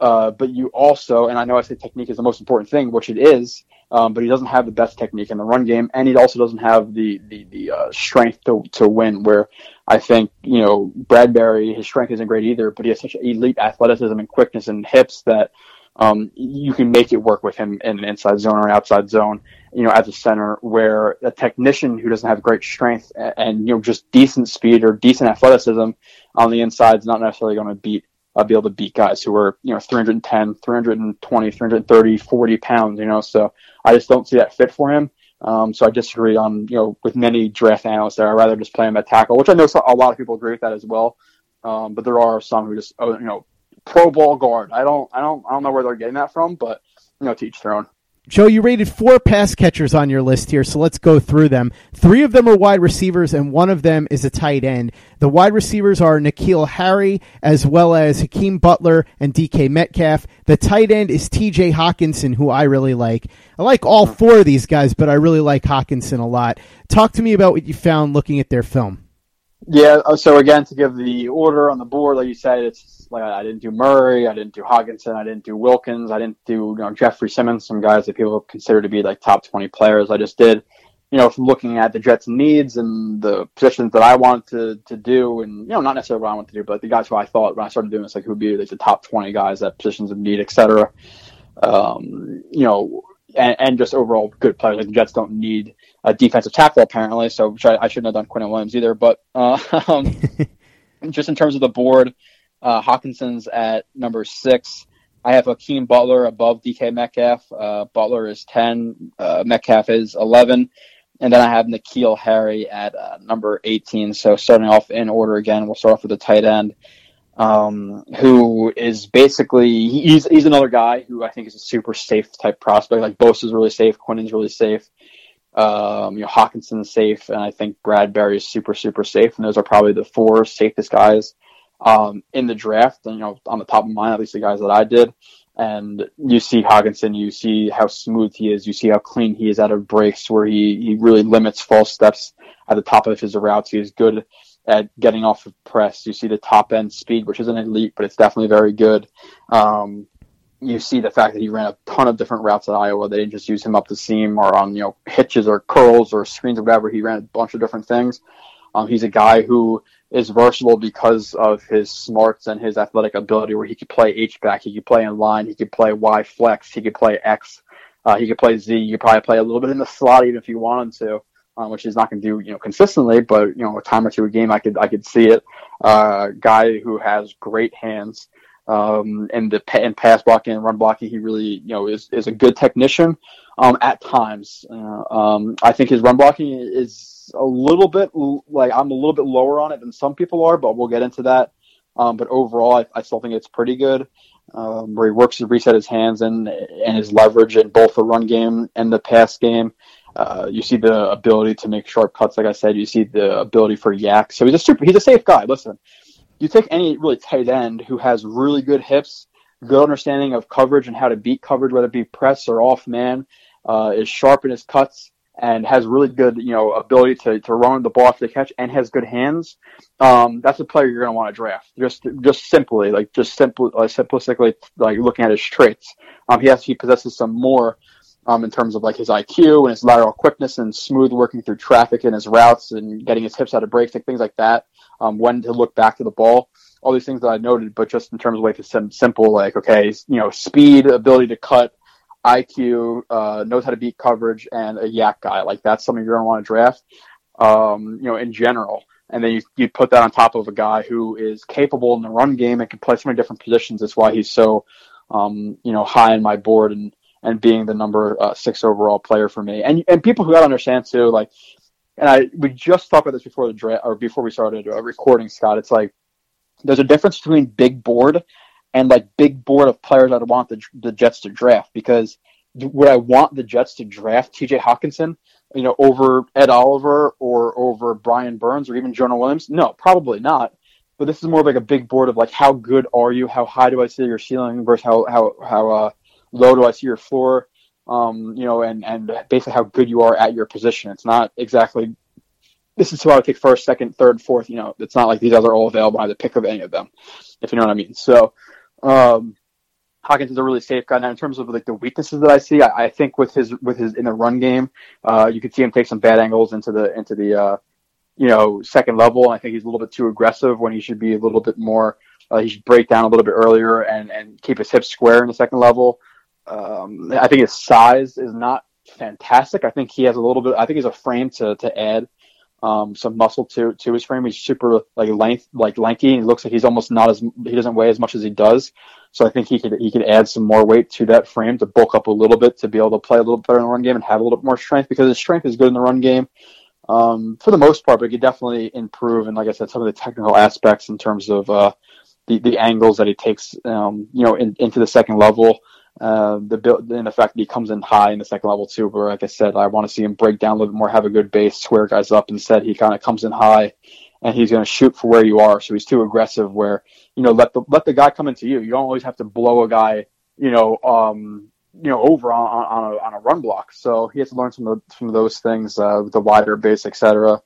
uh, but you also, and I know I say technique is the most important thing, which it is, um, but he doesn't have the best technique in the run game, and he also doesn't have the the, the uh, strength to, to win. Where I think you know Bradbury, his strength isn't great either, but he has such elite athleticism and quickness and hips that um, you can make it work with him in an inside zone or an outside zone you know, as a center, where a technician who doesn't have great strength and, and you know just decent speed or decent athleticism on the inside is not necessarily going to beat uh, be able to beat guys who are you know 310, 320, 330, 40 pounds. You know, so I just don't see that fit for him. Um, so I disagree on you know with many draft analysts there. I'd rather just play him at tackle, which I know a lot of people agree with that as well. Um, but there are some who just oh, you know Pro Bowl guard. I don't I don't I don't know where they're getting that from, but you know to each their own. Joe, you rated four pass catchers on your list here, so let's go through them. Three of them are wide receivers, and one of them is a tight end. The wide receivers are N'Keal Harry, as well as Hakeem Butler and DK Metcalf. The tight end is TJ Hockenson, who I really like. I like all four of these guys, but I really like Hockenson a lot. Talk to me about what you found looking at their film. Yeah, uh, so again, to give the order on the board, like you said, it's like I didn't do Murray, I didn't do Hockenson, I didn't do Wilkins, I didn't do you know Jeffrey Simmons, some guys that people consider to be like top twenty players. I just did, you know, from looking at the Jets' needs and the positions that I wanted to to do, and you know, not necessarily what I wanted to do, but the guys who I thought when I started doing this, like who would be like the top twenty guys at positions of need, etc. Um, you know, and, and just overall good players. Like the Jets don't need a defensive tackle apparently, so I, I, shouldn't have done Quinnen Williams either. But uh, [LAUGHS] um, [LAUGHS] just in terms of the board, uh, Hockenson's at number six. I have Hakeem Butler above DK Metcalf. Uh, Butler is ten. Uh, Metcalf is eleven. And then I have N'Keal Harry at uh, number 18. So starting off in order again, we'll start off with the tight end um, who is basically he's he's another guy who I think is a super safe type prospect. Like Bosa's really safe, Quinnen's really safe. Um, you know, Hockenson's safe, and I think Bradbury is super super safe. And those are probably the four safest guys um, in the draft. And you know, on the top of mind, at least the guys that I did. And you see Hockenson, you see how smooth he is, you see how clean he is out of breaks, where he he really limits false steps at the top of his routes. He is good at getting off of press. You see the top end speed, which isn't elite, but it's definitely very good. Um, you see the fact that he ran a ton of different routes at Iowa. They didn't just use him up the seam or on you know hitches or curls or screens or whatever. He ran a bunch of different things. Um, he's a guy who is versatile because of his smarts and his athletic ability, where he could play H back, he could play in line, he could play Y flex, he could play X, uh, he could play Z. You could probably play a little bit in the slot even if you wanted to, um, which he's not going to do you know consistently, but you know a time or two a game, I could I could see it. Uh, guy who has great hands um, and the and pass blocking and run blocking, he really you know is is a good technician. Um, at times, uh, um, I think his run blocking is a little bit like I'm a little bit lower on it than some people are, but we'll get into that. Um, but overall, I, I, still think it's pretty good. Um, where he works to reset his hands and and his leverage in both the run game and the pass game. Uh, you see the ability to make sharp cuts, like I said. You see the ability for YAC. So he's a super. He's a safe guy. Listen, you take any really tight end who has really good hips, good understanding of coverage and how to beat coverage, whether it be press or off man, uh, is sharp in his cuts and has really good, you know, ability to, to run the ball after the catch and has good hands. Um, that's a player you're going to want to draft. Just, just simply, like, just simple, uh, simplistically, like looking at his traits. Um, he has, he possesses some more, um, in terms of like his IQ and his lateral quickness and smooth working through traffic and his routes and getting his hips out of breaks, like things like that um, when to look back to the ball, all these things that I noted, but just in terms of like the simple, like, okay, you know, speed, ability to cut, IQ, uh, knows how to beat coverage, and a YAC guy. Like, that's something you're to want to draft, um, you know, in general. And then you, you put that on top of a guy who is capable in the run game and can play so many different positions. That's why he's so, um, you know, high in my board and, and being the number uh, six overall player for me. And, and people who got to understand too, like, and I we just talked about this before the draft or before we started uh, recording, Scott. It's like there's a difference between big board and like big board of players I'd want the the Jets to draft because would I want the Jets to draft T.J. Hockenson, you know, over Ed Oliver or over Brian Burns or even Jonah Williams? No, probably not. But this is more like a big board of like how good are you? How high do I see your ceiling versus how how how uh, low do I see your floor? um, you know, and, and basically how good you are at your position. It's not exactly this is who I would take first, second, third, fourth. You know, it's not like these others are all available. I have to pick of any of them, if you know what I mean. So, um, Hawkins is a really safe guy. Now, in terms of like the weaknesses that I see, I, I think with his with his in the run game, uh, you could see him take some bad angles into the into the uh, you know second level. And I think he's a little bit too aggressive when he should be a little bit more. Uh, he should break down a little bit earlier and and keep his hips square in the second level. Um, I think his size is not fantastic. I think he has a little bit. I think he's a frame to to add um, some muscle to to his frame. He's super like length like lanky. And he looks like he's almost not as he doesn't weigh as much as he does. So I think he could he could add some more weight to that frame to bulk up a little bit to be able to play a little better in the run game and have a little bit more strength because his strength is good in the run game. Um, for the most part, but he could definitely improve. And like I said, some of the technical aspects in terms of uh, the the angles that he takes, um, you know, in, into the second level. Uh, the build, in effect, he comes in high in the second level too. But like I said, I want to see him break down a little bit more, have a good base, square guys up. Instead, he kind of comes in high, and he's going to shoot for where you are. So he's too aggressive. Where you know, let the let the guy come into you. You don't always have to blow a guy, you know, um, you know, over on, on, a on a run block. So he has to learn some of some of those things, uh, the wider base, etc.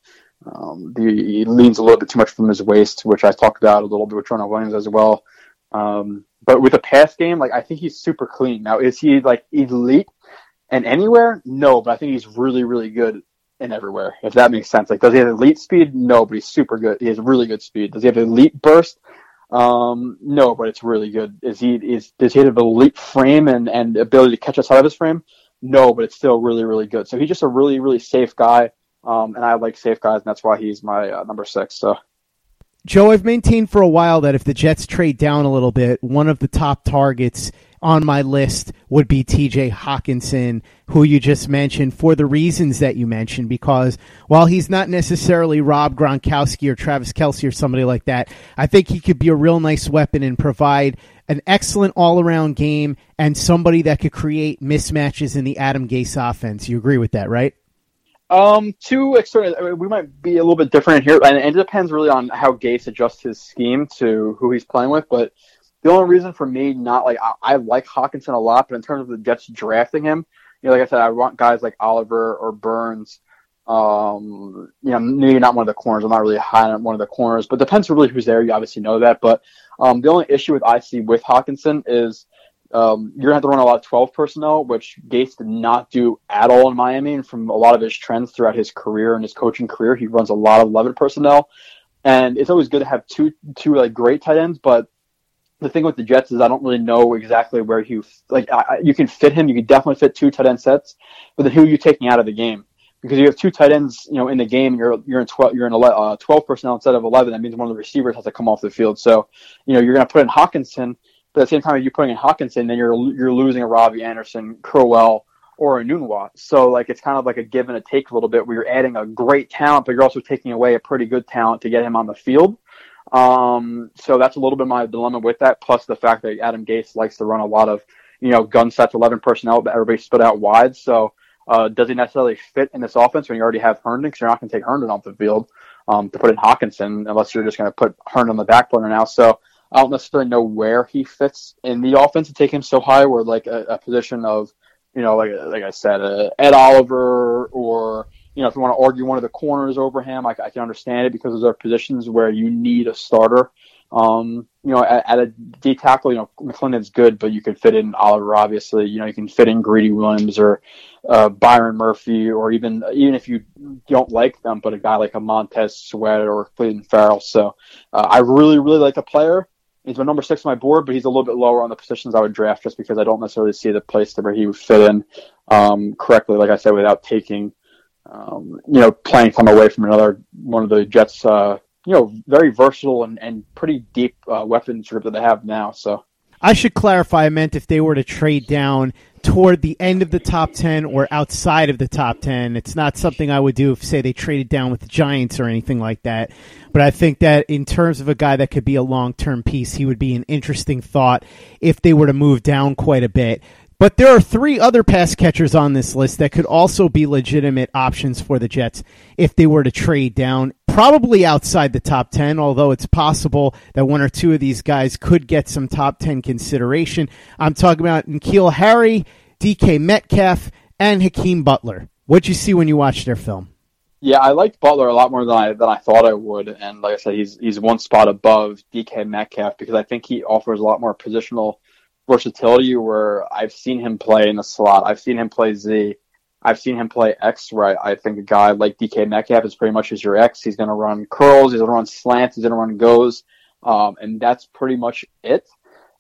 Um, the, he leans a little bit too much from his waist, which I talked about a little bit with Jonah Williams as well. Um, but with a pass game, like I think he's super clean. Now, is he like elite and anywhere? No, but I think he's really, really good in everywhere. If that makes sense. Like, does he have elite speed? No, but he's super good. He has really good speed. Does he have elite burst? Um, no, but it's really good. Is he is does he have elite frame and and ability to catch outside of his frame? No, but it's still really, really good. So he's just a really, really safe guy. Um, and I like safe guys, and that's why he's my uh, number six. So. Joe, I've maintained for a while that if the Jets trade down a little bit, one of the top targets on my list would be TJ Hockenson, who you just mentioned, for the reasons that you mentioned. Because while he's not necessarily Rob Gronkowski or Travis Kelce or somebody like that, I think he could be a real nice weapon and provide an excellent all around game and somebody that could create mismatches in the Adam Gase offense. You agree with that, right? Um, two external. We might be a little bit different here, and it depends really on how Gase adjusts his scheme to who he's playing with. But the only reason for me not like I, I like Hockenson a lot, but in terms of the Jets drafting him, you know, like I said, I want guys like Oliver or Burns. Um, you know, maybe not one of the corners. I'm not really high on one of the corners, but depends really who's there. You obviously know that. But um, the only issue with I see with Hockenson is um, you're gonna have to run a lot of 12 personnel, which Gase did not do at all in Miami. And from a lot of his trends throughout his career and his coaching career, he runs a lot of 11 personnel. And it's always good to have two two like great tight ends, but the thing with the Jets is I don't really know exactly where you like. I, you can fit him. You can definitely fit two tight end sets, but then who are you taking out of the game? Because you have two tight ends, you know, in the game. You're you're in twelve. You're in 11, uh, twelve personnel instead of eleven. That means one of the receivers has to come off the field. So, you know, you're going to put in Hockenson, but at the same time, if you're putting in Hockenson, then you're you're losing a Robbie Anderson, Crowell, or a Enunwa. So like it's kind of like a give and a take a little bit, where you're adding a great talent, but you're also taking away a pretty good talent to get him on the field. Um, so that's a little bit my dilemma with that. Plus the fact that Adam Gase likes to run a lot of, you know, gun sets, 11 personnel, but everybody split out wide. So, uh, does he necessarily fit in this offense when you already have Herndon? Because you're not going to take Herndon off the field, um, to put in Hockenson unless you're just going to put Herndon on the back burner now. So I don't necessarily know where he fits in the offense to take him so high where like a, a position of, you know, like, like I said, uh, Ed Oliver or, you know, if you want to argue one of the corners over him, I, I can understand it because those are positions where you need a starter. Um, you know, at, at a D tackle, you know, McLendon's good, but you could fit in Oliver, obviously. You know, you can fit in Greedy Williams or uh, Byron Murphy, or even even if you don't like them, but a guy like a Montez Sweat or Clelin Ferrell. So uh, I really, really like the player. He's my number six on my board, but he's a little bit lower on the positions I would draft just because I don't necessarily see the place where he would fit in um, correctly, like I said, without taking um, you know, playing time away from another one of the Jets, uh, you know, very versatile and, and pretty deep uh, weapons group that they have now. So I should clarify. I meant if they were to trade down toward the end of the top 10 or outside of the top 10. It's not something I would do if, say, they traded down with the Giants or anything like that. But I think that in terms of a guy that could be a long term piece, he would be an interesting thought if they were to move down quite a bit. But there are three other pass catchers on this list that could also be legitimate options for the Jets if they were to trade down, probably outside the top 10, although it's possible that one or two of these guys could get some top 10 consideration. I'm talking about N'Keal Harry, DK Metcalf, and Hakeem Butler. What'd you see when you watched their film? Yeah, I liked Butler a lot more than I than I thought I would, and like I said, he's he's one spot above DK Metcalf because I think he offers a lot more positional versatility where I've seen him play in the slot. I've seen him play Z. I've seen him play X, right? I think a guy like DK Metcalf is pretty much as your X. He's going to run curls, he's going to run slants, he's going to run goes, um, and that's pretty much it.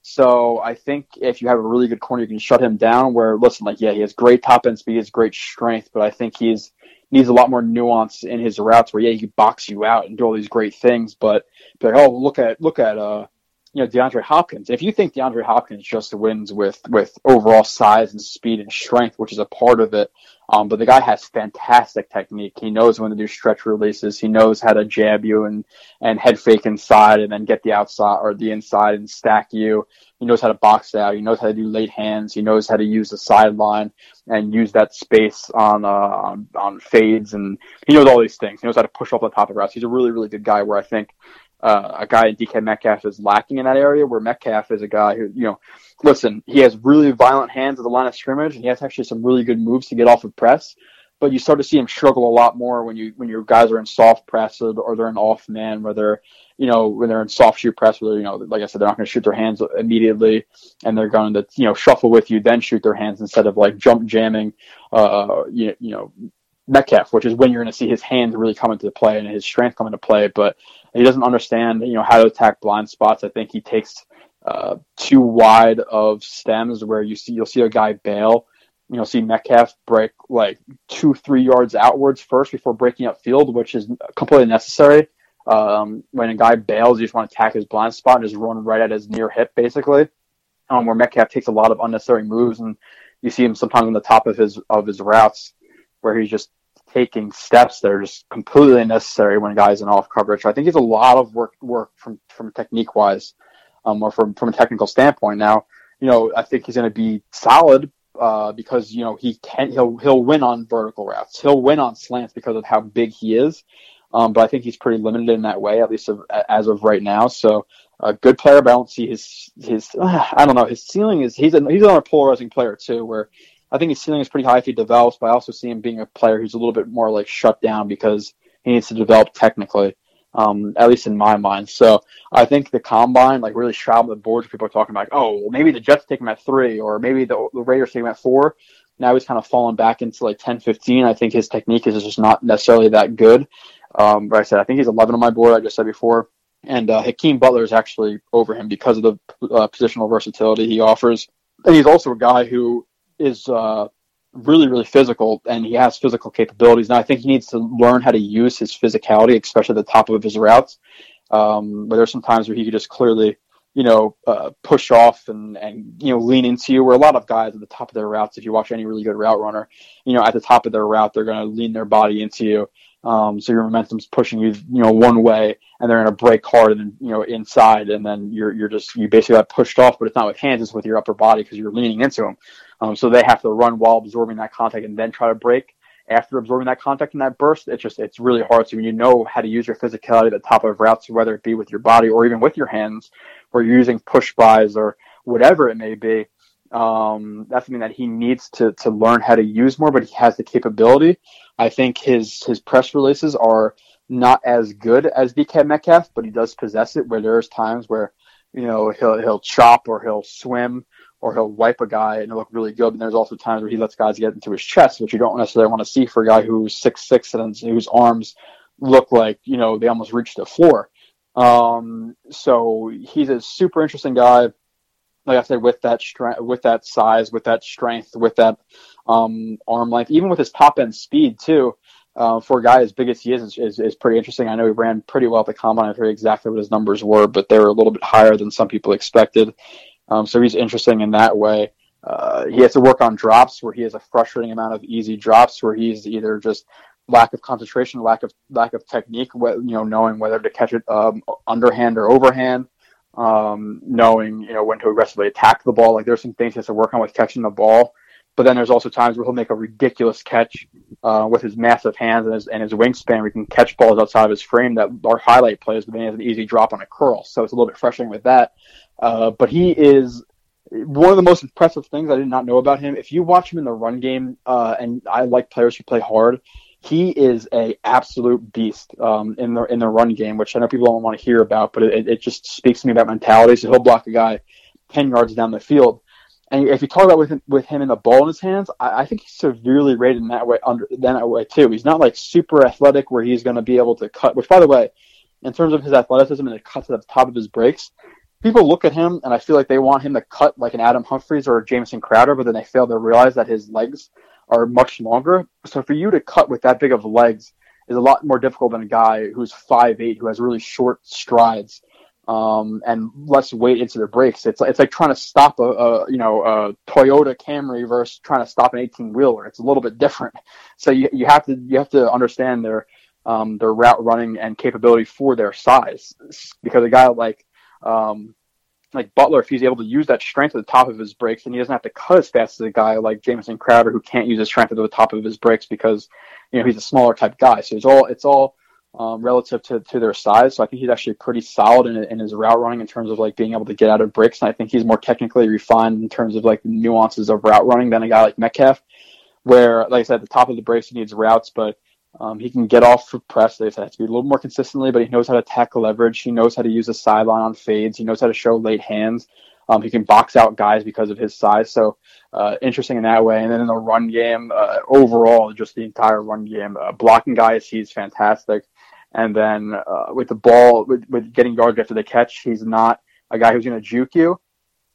So I think if you have a really good corner, you can shut him down. Where listen, like yeah, he has great top end speed, he has great strength, but I think he's needs a lot more nuance in his routes. Where yeah, he box you out and do all these great things, but like oh look at look at uh you know DeAndre Hopkins. If you think DeAndre Hopkins just wins with with overall size and speed and strength, which is a part of it, um, but the guy has fantastic technique. He knows when to do stretch releases. He knows how to jab you and and head fake inside and then get the outside or the inside and stack you. He knows how to box out. He knows how to do late hands. He knows how to use the sideline and use that space on uh, on, on fades and he knows all these things. He knows how to push off the top of routes. He's a really really good guy. Where I think uh, a guy in DK Metcalf is lacking in that area, where Metcalf is a guy who, you know, listen, he has really violent hands at the line of scrimmage, and he has actually some really good moves to get off of press. But you start to see him struggle a lot more when you when your guys are in soft press or, or they're in off man, where they're you know when they're in soft shoe press, where you know like I said, they're not going to shoot their hands immediately, and they're going to you know shuffle with you, then shoot their hands instead of like jump jamming, uh, you, you know Metcalf, which is when you're going to see his hands really come into play and his strength come into play. But he doesn't understand, you know, how to attack blind spots. I think he takes uh, too wide of stems where you see you'll see a guy bail. You'll see Metcalf break like two, three yards outwards first before breaking up field, which is completely necessary. Um, when a guy bails, you just want to attack his blind spot and just run right at his near hip, basically. Um, where Metcalf takes a lot of unnecessary moves, and you see him sometimes on the top of his of his routes, where he's just taking steps that are just completely unnecessary when a guy's in off coverage. I think he's a lot of work work from from technique wise, um, or from from a technical standpoint. Now, you know, I think he's going to be solid uh, because you know he can he'll he'll win on vertical routes. He'll win on slants because of how big he is. Um, but I think he's pretty limited in that way, at least of, as of right now. So a good player, but I his his. Uh, [SIGHS] I don't know. His ceiling is he's a, he's another polarizing player too, where I think his ceiling is pretty high if he develops, but I also see him being a player who's a little bit more like shut down because he needs to develop technically. um, at least in my mind. So I think the combine like really shot the boards. People are talking about, oh, well, maybe the Jets take him at three, or maybe the, the Raiders take him at four. Now he's kind of fallen back into like 10, 15. I think his technique is just not necessarily that good. Um, but I said I think he's 11 on my board. I just said before, and uh, Hakeem Butler is actually over him because of the uh, positional versatility he offers, and he's also a guy who is uh, really, really physical, and he has physical capabilities. Now, I think he needs to learn how to use his physicality, especially at the top of his routes. Um, but there's some times where he could just clearly, you know, uh, push off and, and, you know, lean into you. Where a lot of guys at the top of their routes, if you watch any really good route runner, you know, at the top of their route, they're going to lean their body into you. Um, so your momentum's pushing you, you know, one way, and they're going to break hard and you know inside, and then you're you're just you basically got pushed off, but it's not with hands, it's with your upper body because you're leaning into them. Um, so they have to run while absorbing that contact and then try to break after absorbing that contact in that burst. It's just it's really hard. So when you know how to use your physicality at the top of routes, whether it be with your body or even with your hands, or you're using push bys or whatever it may be, um, that's something that he needs to to learn how to use more. But he has the capability. I think his his press releases are not as good as DK Metcalf, but he does possess it. Where there's times where you know he'll he'll chop or he'll swim or he'll wipe a guy and it'll look really good. And there's also times where he lets guys get into his chest, which you don't necessarily want to see for a guy who's six six and whose arms look like you know they almost reach the floor. Um, so he's a super interesting guy. Like I said, with that strength, with that size, with that strength, with that um, arm length, even with his top end speed too. Uh, for a guy as big as he is, is, is, is pretty interesting. I know he ran pretty well at the combine. I forget exactly what his numbers were, but they were a little bit higher than some people expected. Um, so he's interesting in that way. Uh, he has to work on drops where he has a frustrating amount of easy drops where he's either just lack of concentration, lack of lack of technique, you know, knowing whether to catch it um, underhand or overhand, um, knowing you know when to aggressively attack the ball. Like there's some things he has to work on with catching the ball. But then there's also times where he'll make a ridiculous catch uh, with his massive hands and his, and his wingspan. He can catch balls outside of his frame that are highlight plays, but then he has an easy drop on a curl. So it's a little bit frustrating with that. Uh, but he is one of the most impressive things I did not know about him. If you watch him in the run game, uh, and I like players who play hard, he is a absolute beast um, in the in the run game, which I know people don't want to hear about, but it, it just speaks to me about mentality. So he'll block a guy ten yards down the field, and if you talk about with him, with him in the ball in his hands, I, I think he's severely rated in that way under that way too. He's not like super athletic where he's going to be able to cut. Which, by the way, in terms of his athleticism and the cuts at the top of his breaks, people look at him and I feel like they want him to cut like an Adam Humphries or a Jamison Crowder, but then they fail to realize that his legs are much longer. So for you to cut with that big of legs is a lot more difficult than a guy who's five eight who has really short strides um, and less weight into their brakes. It's it's like trying to stop a, a you know a Toyota Camry versus trying to stop an eighteen wheeler. It's a little bit different. [LAUGHS] So you you have to you have to understand their um, their route running and capability for their size because a guy like um, like Butler, if he's able to use that strength at the top of his brakes, then he doesn't have to cut as fast as a guy like Jamison Crowder who can't use his strength at the top of his brakes because you know he's a smaller type guy. So it's all it's all um, relative to, to their size. So I think he's actually pretty solid in, in his route running in terms of like being able to get out of breaks. And I think he's more technically refined in terms of like the nuances of route running than a guy like Metcalf, where like I said, at the top of the breaks he needs routes, but um, he can get off for press. They have to be a little more consistently, but he knows how to tackle leverage. He knows how to use the sideline on fades. He knows how to show late hands. Um, he can box out guys because of his size. So uh, interesting in that way. And then in the run game, uh, overall, just the entire run game, uh, blocking guys, he's fantastic. And then uh, with the ball, with, with getting yards after the catch, he's not a guy who's going to juke you.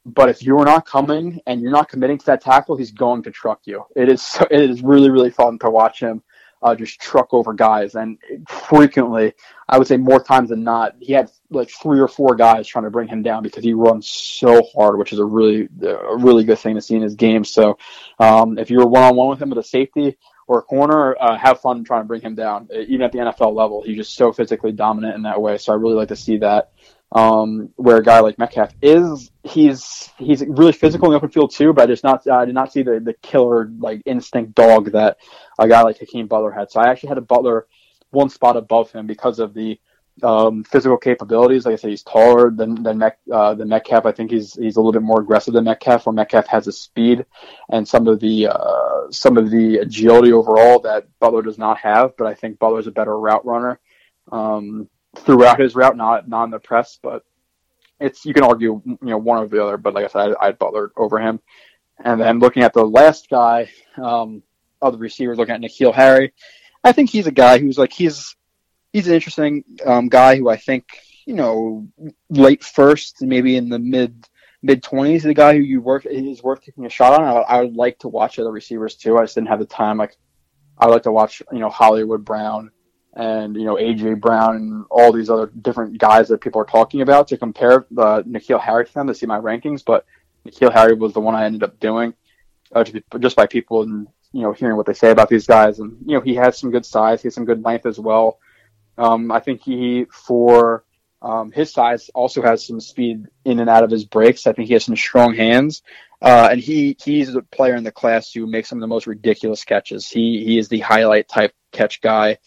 But if you're not coming and you're not committing to that tackle, he's going to truck you. It is so, it is really really fun to watch him uh, just truck over guys. And frequently, I would say more times than not, he had like three or four guys trying to bring him down because he runs so hard, which is a really a really good thing to see in his game. So um, if you're one on one with him with a safety or a corner, uh, have fun trying to bring him down. Even at the NFL level, he's just so physically dominant in that way. So I really like to see that. Um, where a guy like Metcalf is, he's he's really physical in the open field too, but I just not I did not see the the killer like instinct dog that a guy like Hakeem Butler had. So I actually had a Butler one spot above him because of the um, physical capabilities. Like I said, he's taller than than, Met, uh, than Metcalf. I think he's he's a little bit more aggressive than Metcalf. Where Metcalf has the speed and some of the uh, some of the agility overall that Butler does not have. But I think Butler's a better route runner. Um, throughout his route, not not in the press, but it's you can argue you know one or the other. But like I said, I, I had Butler over him. And then looking at the last guy um, receivers, looking at N'Keal Harry, I think he's a guy who's like he's he's an interesting um, guy who I think you know late first, maybe in the mid mid twenties, the guy who you work is worth taking a shot on. I, I, would like to watch other receivers too. I just didn't have the time. Like I would like to watch you know Hollywood Brown and you know AJ Brown and all these other different guys that people are talking about to compare the N'Keal Harry to them to see my rankings. But N'Keal Harry was the one I ended up doing uh, just by people and you know hearing what they say about these guys. And you know he has some good size, he has some good length as well. Um, I think he for um, his size also has some speed in and out of his breaks. I think he has some strong hands, uh, and he he's a player in the class who makes some of the most ridiculous catches. He he is the highlight type catch guy.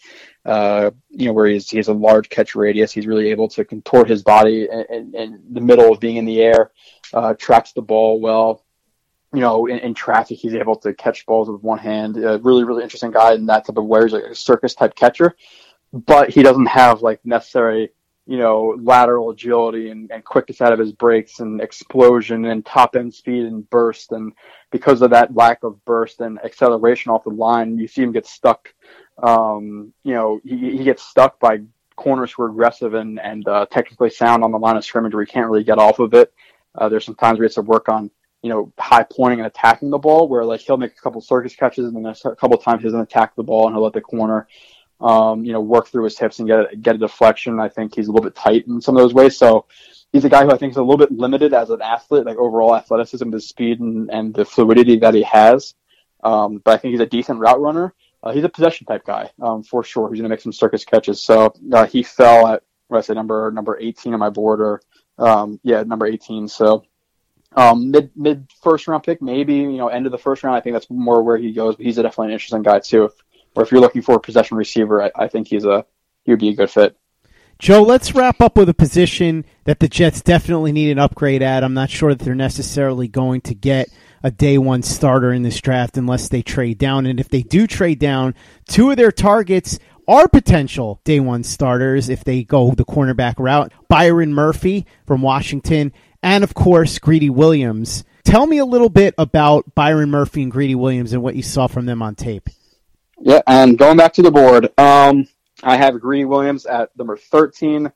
Uh, you know, where he's, he has a large catch radius. He's really able to contort his body in the middle of being in the air, uh, tracks the ball well. You know, in, in, traffic, he's able to catch balls with one hand. Really, really interesting guy in that type of way. He's like a circus type catcher but he doesn't have like necessary, you know, lateral agility and, and quickness out of his breaks and explosion and top end speed and burst. And because of that lack of burst and acceleration off the line, you see him get stuck. Um, you know, he, he gets stuck by corners who are aggressive and, and uh, technically sound on the line of scrimmage where he can't really get off of it. Uh, there's some times where he has to work on, you know, high pointing and attacking the ball where like he'll make a couple circus catches and then a couple times he doesn't attack the ball and he'll let the corner um, you know, work through his hips and get a, get a deflection. I think he's a little bit tight in some of those ways. So he's a guy who I think is a little bit limited as an athlete, like overall athleticism, the speed and, and the fluidity that he has. Um, but I think he's a decent route runner. Uh, he's a possession type guy, um, for sure. He's going to make some circus catches. So uh, he fell at what I say number number 18 on my board, or um, yeah, number 18. So um, mid mid first round pick, maybe you know end of the first round. I think that's more where he goes. But he's definitely an interesting guy too. Or if you're looking for a possession receiver, I, I think he's a he would be a good fit. Joe, let's wrap up with a position that the Jets definitely need an upgrade at. I'm not sure that they're necessarily going to get a day one starter in this draft unless they trade down. And if they do trade down, two of their targets are potential day one starters if they go the cornerback route. Byron Murphy from Washington, and of course, Greedy Williams. Tell me a little bit about Byron Murphy and Greedy Williams and what you saw from them on tape. Yeah, and going back to the board, um, I have Greedy Williams at number 13,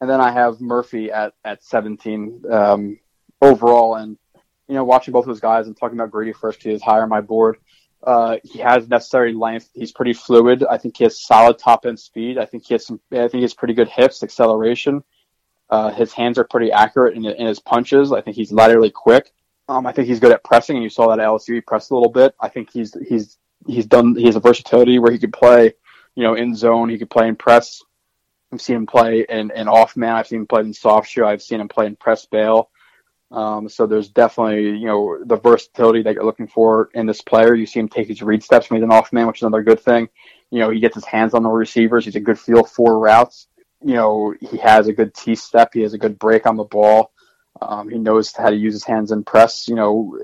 and then I have Murphy at, at 17 um, overall. And, you know, watching both of those guys and talking about Greedy first, he is higher on my board. Uh, he has necessary length. He's pretty fluid. I think he has solid top end speed. I think he has some. I think he has pretty good hips, acceleration. Uh, his hands are pretty accurate in, in, his punches. I think he's laterally quick. Um, I think he's good at pressing, and you saw that at LSU. He pressed a little bit. I think he's he's he's done he has a versatility where he could play, you know, in zone, he could play in press. I've seen him play in, in off man, I've seen him play in soft shoe, I've seen him play in press bail. Um, so there's definitely, you know, the versatility that you're looking for in this player. You see him take his read steps when he's an off man, which is another good thing. You know, he gets his hands on the receivers. He's a good feel for routes. You know, he has a good T step. He has a good break on the ball. Um, he knows how to use his hands in press, you know,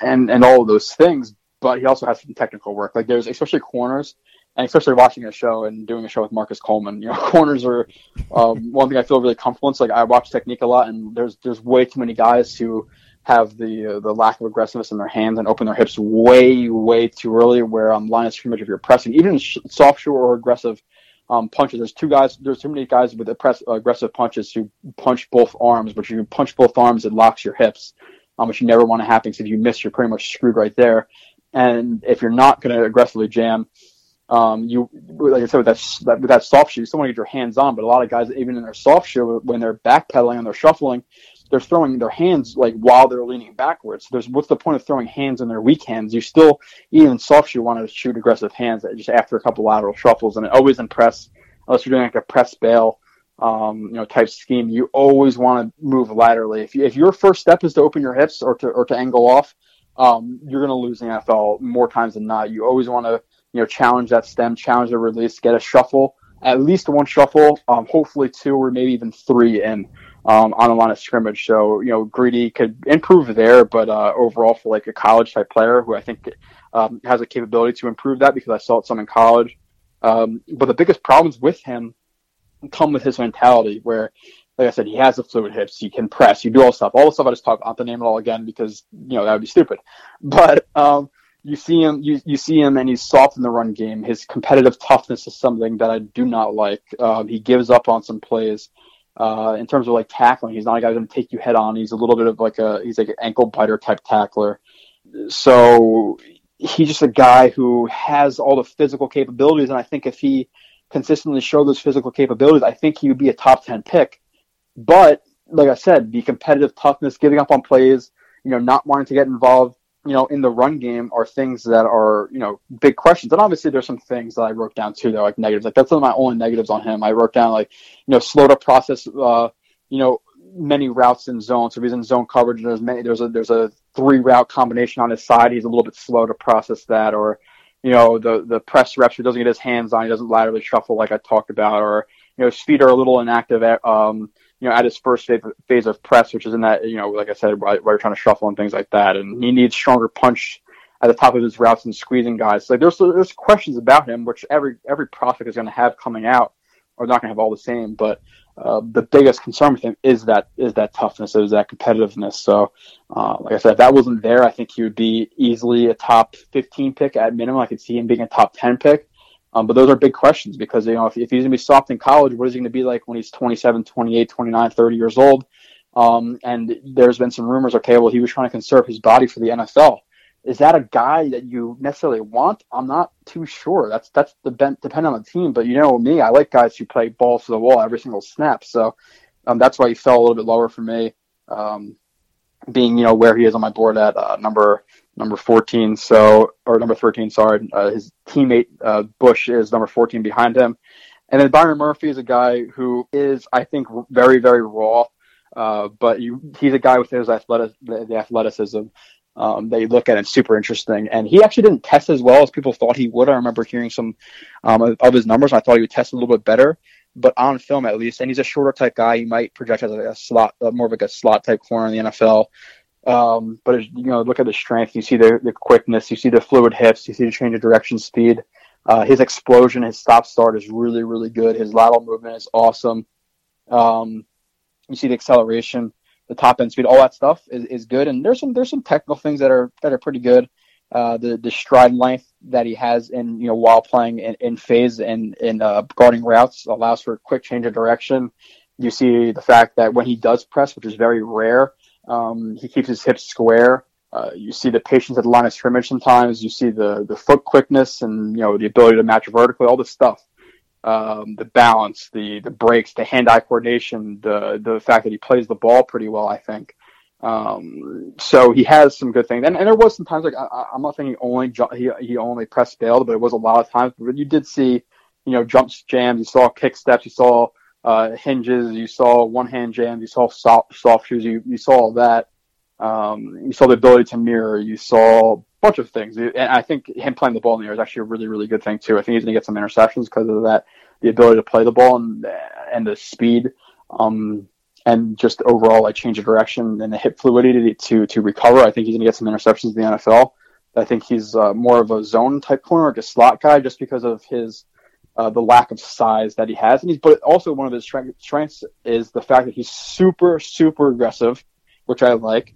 and, and all of those things but he also has some technical work. Like there's especially corners, and especially watching a show and doing a show with Marcus Coleman. You know, [LAUGHS] corners are um, one thing I feel really comfortable in. So, like I watch technique a lot, and there's there's way too many guys who have the uh, the lack of aggressiveness in their hands and open their hips way way too early. Where on line of scrimmage, if you're pressing, even soft shoe or aggressive um, punches, there's two guys. There's too many guys with aggressive punches who punch both arms. But you punch both arms, it locks your hips, um, which you never want to happen. Because if you miss, you're pretty much screwed right there. And if you're not going to aggressively jam, um, you like I said with that, with that soft shoe, you still want to get your hands on. But a lot of guys, even in their soft shoe, when they're backpedaling and they're shuffling, they're throwing their hands like while they're leaning backwards. There's what's the point of throwing hands in their weak hands? You still even soft shoe want to shoot aggressive hands just after a couple lateral shuffles, and it always impress unless you're doing like a press bail. Um, you know, type scheme, you always want to move laterally. If, you, if your first step is to open your hips or to or to angle off, um, you're going to lose the NFL more times than not. You always want to, you know, challenge that stem, challenge the release, get a shuffle, at least one shuffle, um, hopefully two or maybe even three in um, on the line of scrimmage. So, you know, Greedy could improve there, but uh, overall for like a college type player who I think um, has a capability to improve that because I saw it some in college. Um, but the biggest problems with him come with his mentality where like I said, he has the fluid hips. He can press. He do all stuff. All the stuff I just talked. I don't have to name it all again because you know that would be stupid. But um, you see him. You you see him, and he's soft in the run game. His competitive toughness is something that I do not like. Um, he gives up on some plays. Uh, in terms of like tackling, he's not a guy who's going to take you head on. He's a little bit of like a he's like an ankle biter type tackler. So he's just a guy who has all the physical capabilities, and I think if he consistently showed those physical capabilities, I think he would be a top ten pick. But like I said, the competitive toughness, giving up on plays, you know, not wanting to get involved, you know, in the run game are things that are, you know, big questions. And obviously there's some things that I wrote down too that are like negatives. Like that's one of my only negatives on him. I wrote down like, you know, slow to process uh, you know, many routes in zone. So he's in zone coverage and there's many there's a there's a three route combination on his side, he's a little bit slow to process that or you know, the the press reps, he doesn't get his hands on, he doesn't laterally shuffle like I talked about, or you know, his feet are a little inactive at, um, you know, at his first phase of press, which is in that, you know, like I said, while you're trying to shuffle and things like that. And he needs stronger punch at the top of his routes and squeezing guys. So like there's there's questions about him, which every every prospect is going to have coming out, or not going to have all the same. But uh, the biggest concern with him is that is that toughness, is that competitiveness. So, uh, like I said, if that wasn't there, I think he would be easily a top 15 pick at minimum. I could see him being a top 10 pick. Um, but those are big questions because, you know, if, if he's going to be soft in college, what is he going to be like when he's 27, 28, 29, 30 years old? Um, and there's been some rumors, okay, well, he was trying to conserve his body for the NFL. Is that a guy that you necessarily want? I'm not too sure. That's that's the depend on the team. But you know me, I like guys who play balls to the wall every single snap. So um, that's why he fell a little bit lower for me, um, being you know where he is on my board at uh, number number 14. So, or number 13, sorry. Uh, his teammate, uh, Bush, is number 14 behind him. And then Byron Murphy is a guy who is, I think, very, very raw. Uh, but you, he's a guy with his athletic, the athleticism um, that you look at and super interesting. And he actually didn't test as well as people thought he would. I remember hearing some um, of his numbers, and I thought he would test a little bit better. But on film, at least, and he's a shorter type guy. He might project as a, slot, uh, more of like a slot type corner in the NFL. Um, but you know, look at the strength. You see the, the quickness. You see the fluid hips. You see the change of direction speed. Uh, his explosion, his stop start is really, really good. His lateral movement is awesome. Um, you see the acceleration, the top end speed, all that stuff is, is good. And there's some there's some technical things that are that are pretty good. Uh, the the stride length that he has in you know while playing in, in phase and in uh, guarding routes allows for a quick change of direction. You see the fact that when he does press, which is very rare, um, he keeps his hips square. Uh, you see the patience at the line of scrimmage sometimes. You see the the foot quickness and you know the ability to match vertically, all this stuff. Um, the balance, the the breaks, the hand-eye coordination, the the fact that he plays the ball pretty well, I think. Um, so he has some good things, and, and there was some times like I, am not saying only he he only press failed, but it was a lot of times. But you did see, you know, jumps jams, you saw kick steps, you saw uh, hinges, you saw one hand jams, you saw soft, soft shoes, you, you saw all that. Um, you saw the ability to mirror, you saw a bunch of things. And I think him playing the ball in the air is actually a really, really good thing too. I think he's going to get some interceptions because of that, the ability to play the ball and, and the speed. Um, and just overall like change of direction and the hip fluidity to to recover. I think he's going to get some interceptions in the NFL. I think he's uh, more of a zone type corner, like a slot guy, just because of his uh, the lack of size that he has, and he's but also one of his strengths is the fact that he's super super aggressive, which I like,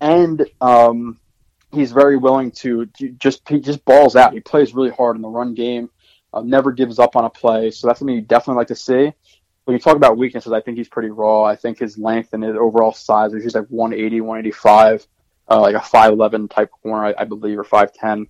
and um, he's very willing to, just he just balls out. He plays really hard in the run game, uh, never gives up on a play. So that's something you definitely like to see. When you talk about weaknesses, I think he's pretty raw. I think his length and his overall size is just like 180, 185, uh, like a 5'11 type corner, I, I believe, or 5'10.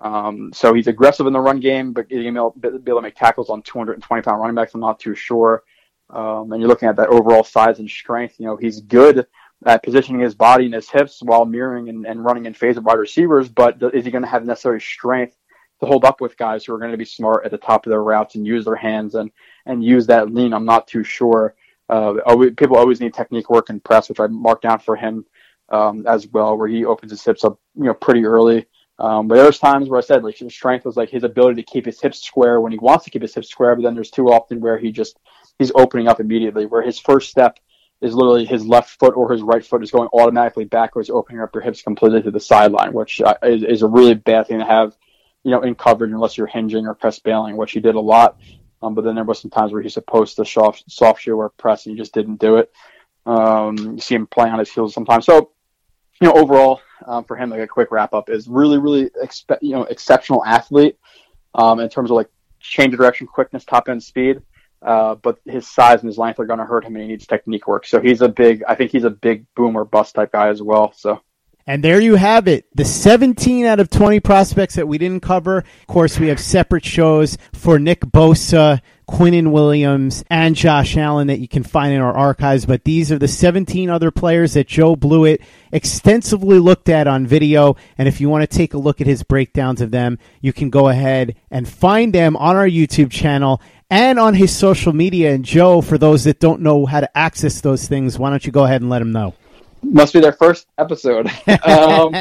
Um, so he's aggressive in the run game, but he's going to be able to make tackles on 220 pound running backs. I'm not too sure. Um, and you're looking at that overall size and strength. You know, he's good at positioning his body and his hips while mirroring and, and running in phase of wide receivers, but is he going to have necessary strength to hold up with guys who are going to be smart at the top of their routes and use their hands and, and use that lean? I'm not too sure. Uh, people always need technique work and press, which I marked down for him um, as well, where he opens his hips up, you know, pretty early. Um, but there's times where I said like his strength was like his ability to keep his hips square when he wants to keep his hips square, but then there's too often where he just he's opening up immediately, where his first step is literally his left foot or his right foot is going automatically backwards, opening up your hips completely to the sideline, which uh, is, is a really bad thing to have, you know, in coverage unless you're hinging or press bailing, which he did a lot. Um, but then there was some times where he's supposed to soft soft shoe or press and he just didn't do it. Um, you see him playing on his heels sometimes. So, you know, overall um, for him, like a quick wrap up is really, really expe- you know exceptional athlete um, in terms of like change of direction, quickness, top end speed. Uh, but his size and his length are going to hurt him, and he needs technique work. So he's a big. I think he's a big boom or bust type guy as well. So and there you have it. The 17 out of 20 prospects that we didn't cover. Of course, we have separate shows for Nick Bosa, Quinnen Williams, and Josh Allen that you can find in our archives. But these are the 17 other players that Joe Blewett extensively looked at on video. And if you want to take a look at his breakdowns of them, you can go ahead and find them on our YouTube channel and on his social media. And Joe, for those that don't know how to access those things, why don't you go ahead and let them know? Must be their first episode. [LAUGHS] um,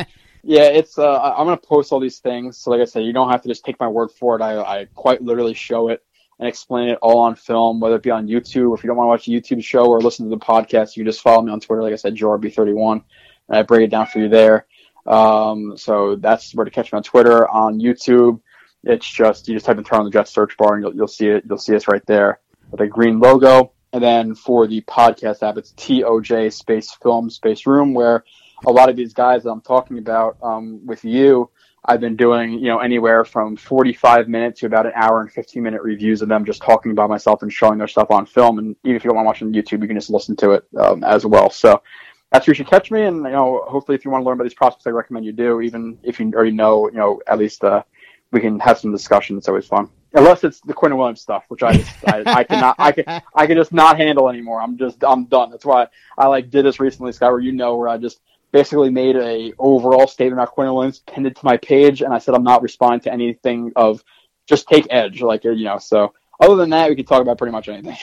yeah, it's. Uh, I'm gonna post all these things. So, like I said, you don't have to just take my word for it. I, I quite literally show it and explain it all on film, whether it be on YouTube. Or If you don't want to watch a YouTube show or listen to the podcast, you just follow me on Twitter. Like I said, JoeRB31, and I break it down for you there. Um, so that's where to catch me on Twitter. On YouTube, it's just you just type in "Turn on the Jets" search bar and you'll, you'll see it. You'll see us right there with a green logo. And then for the podcast app, it's TOJ space film space room, where a lot of these guys that I'm talking about um, with you, I've been doing, you know, anywhere from 45 minutes to about an hour and 15 minute reviews of them just talking about myself and showing their stuff on film. And even if you don't want to watch on YouTube, you can just listen to it um, as well. So that's where you should catch me. And, you know, hopefully if you want to learn about these prospects, I recommend you do, even if you already know, you know, at least uh, we can have some discussion. It's always fun unless it's the Quinnen Williams stuff, which I just I, I cannot I can [LAUGHS] I can just not handle anymore. I'm just I'm done. That's why I like did this recently, Scott, where you know where I just basically made a overall statement about Quinnen Williams, pinned it to my page, and I said I'm not responding to anything of just take edge, like you know. So other than that, we can talk about pretty much anything.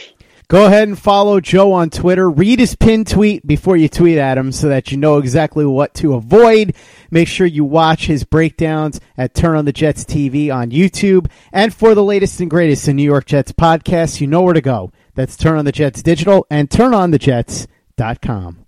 Go ahead and follow Joe on Twitter. Read his pinned tweet before you tweet at him so that you know exactly what to avoid. Make sure you watch his breakdowns at Turn on the Jets TV on YouTube. And for the latest and greatest in New York Jets podcasts, you know where to go. That's Turn on the Jets Digital and turnonthejets.com.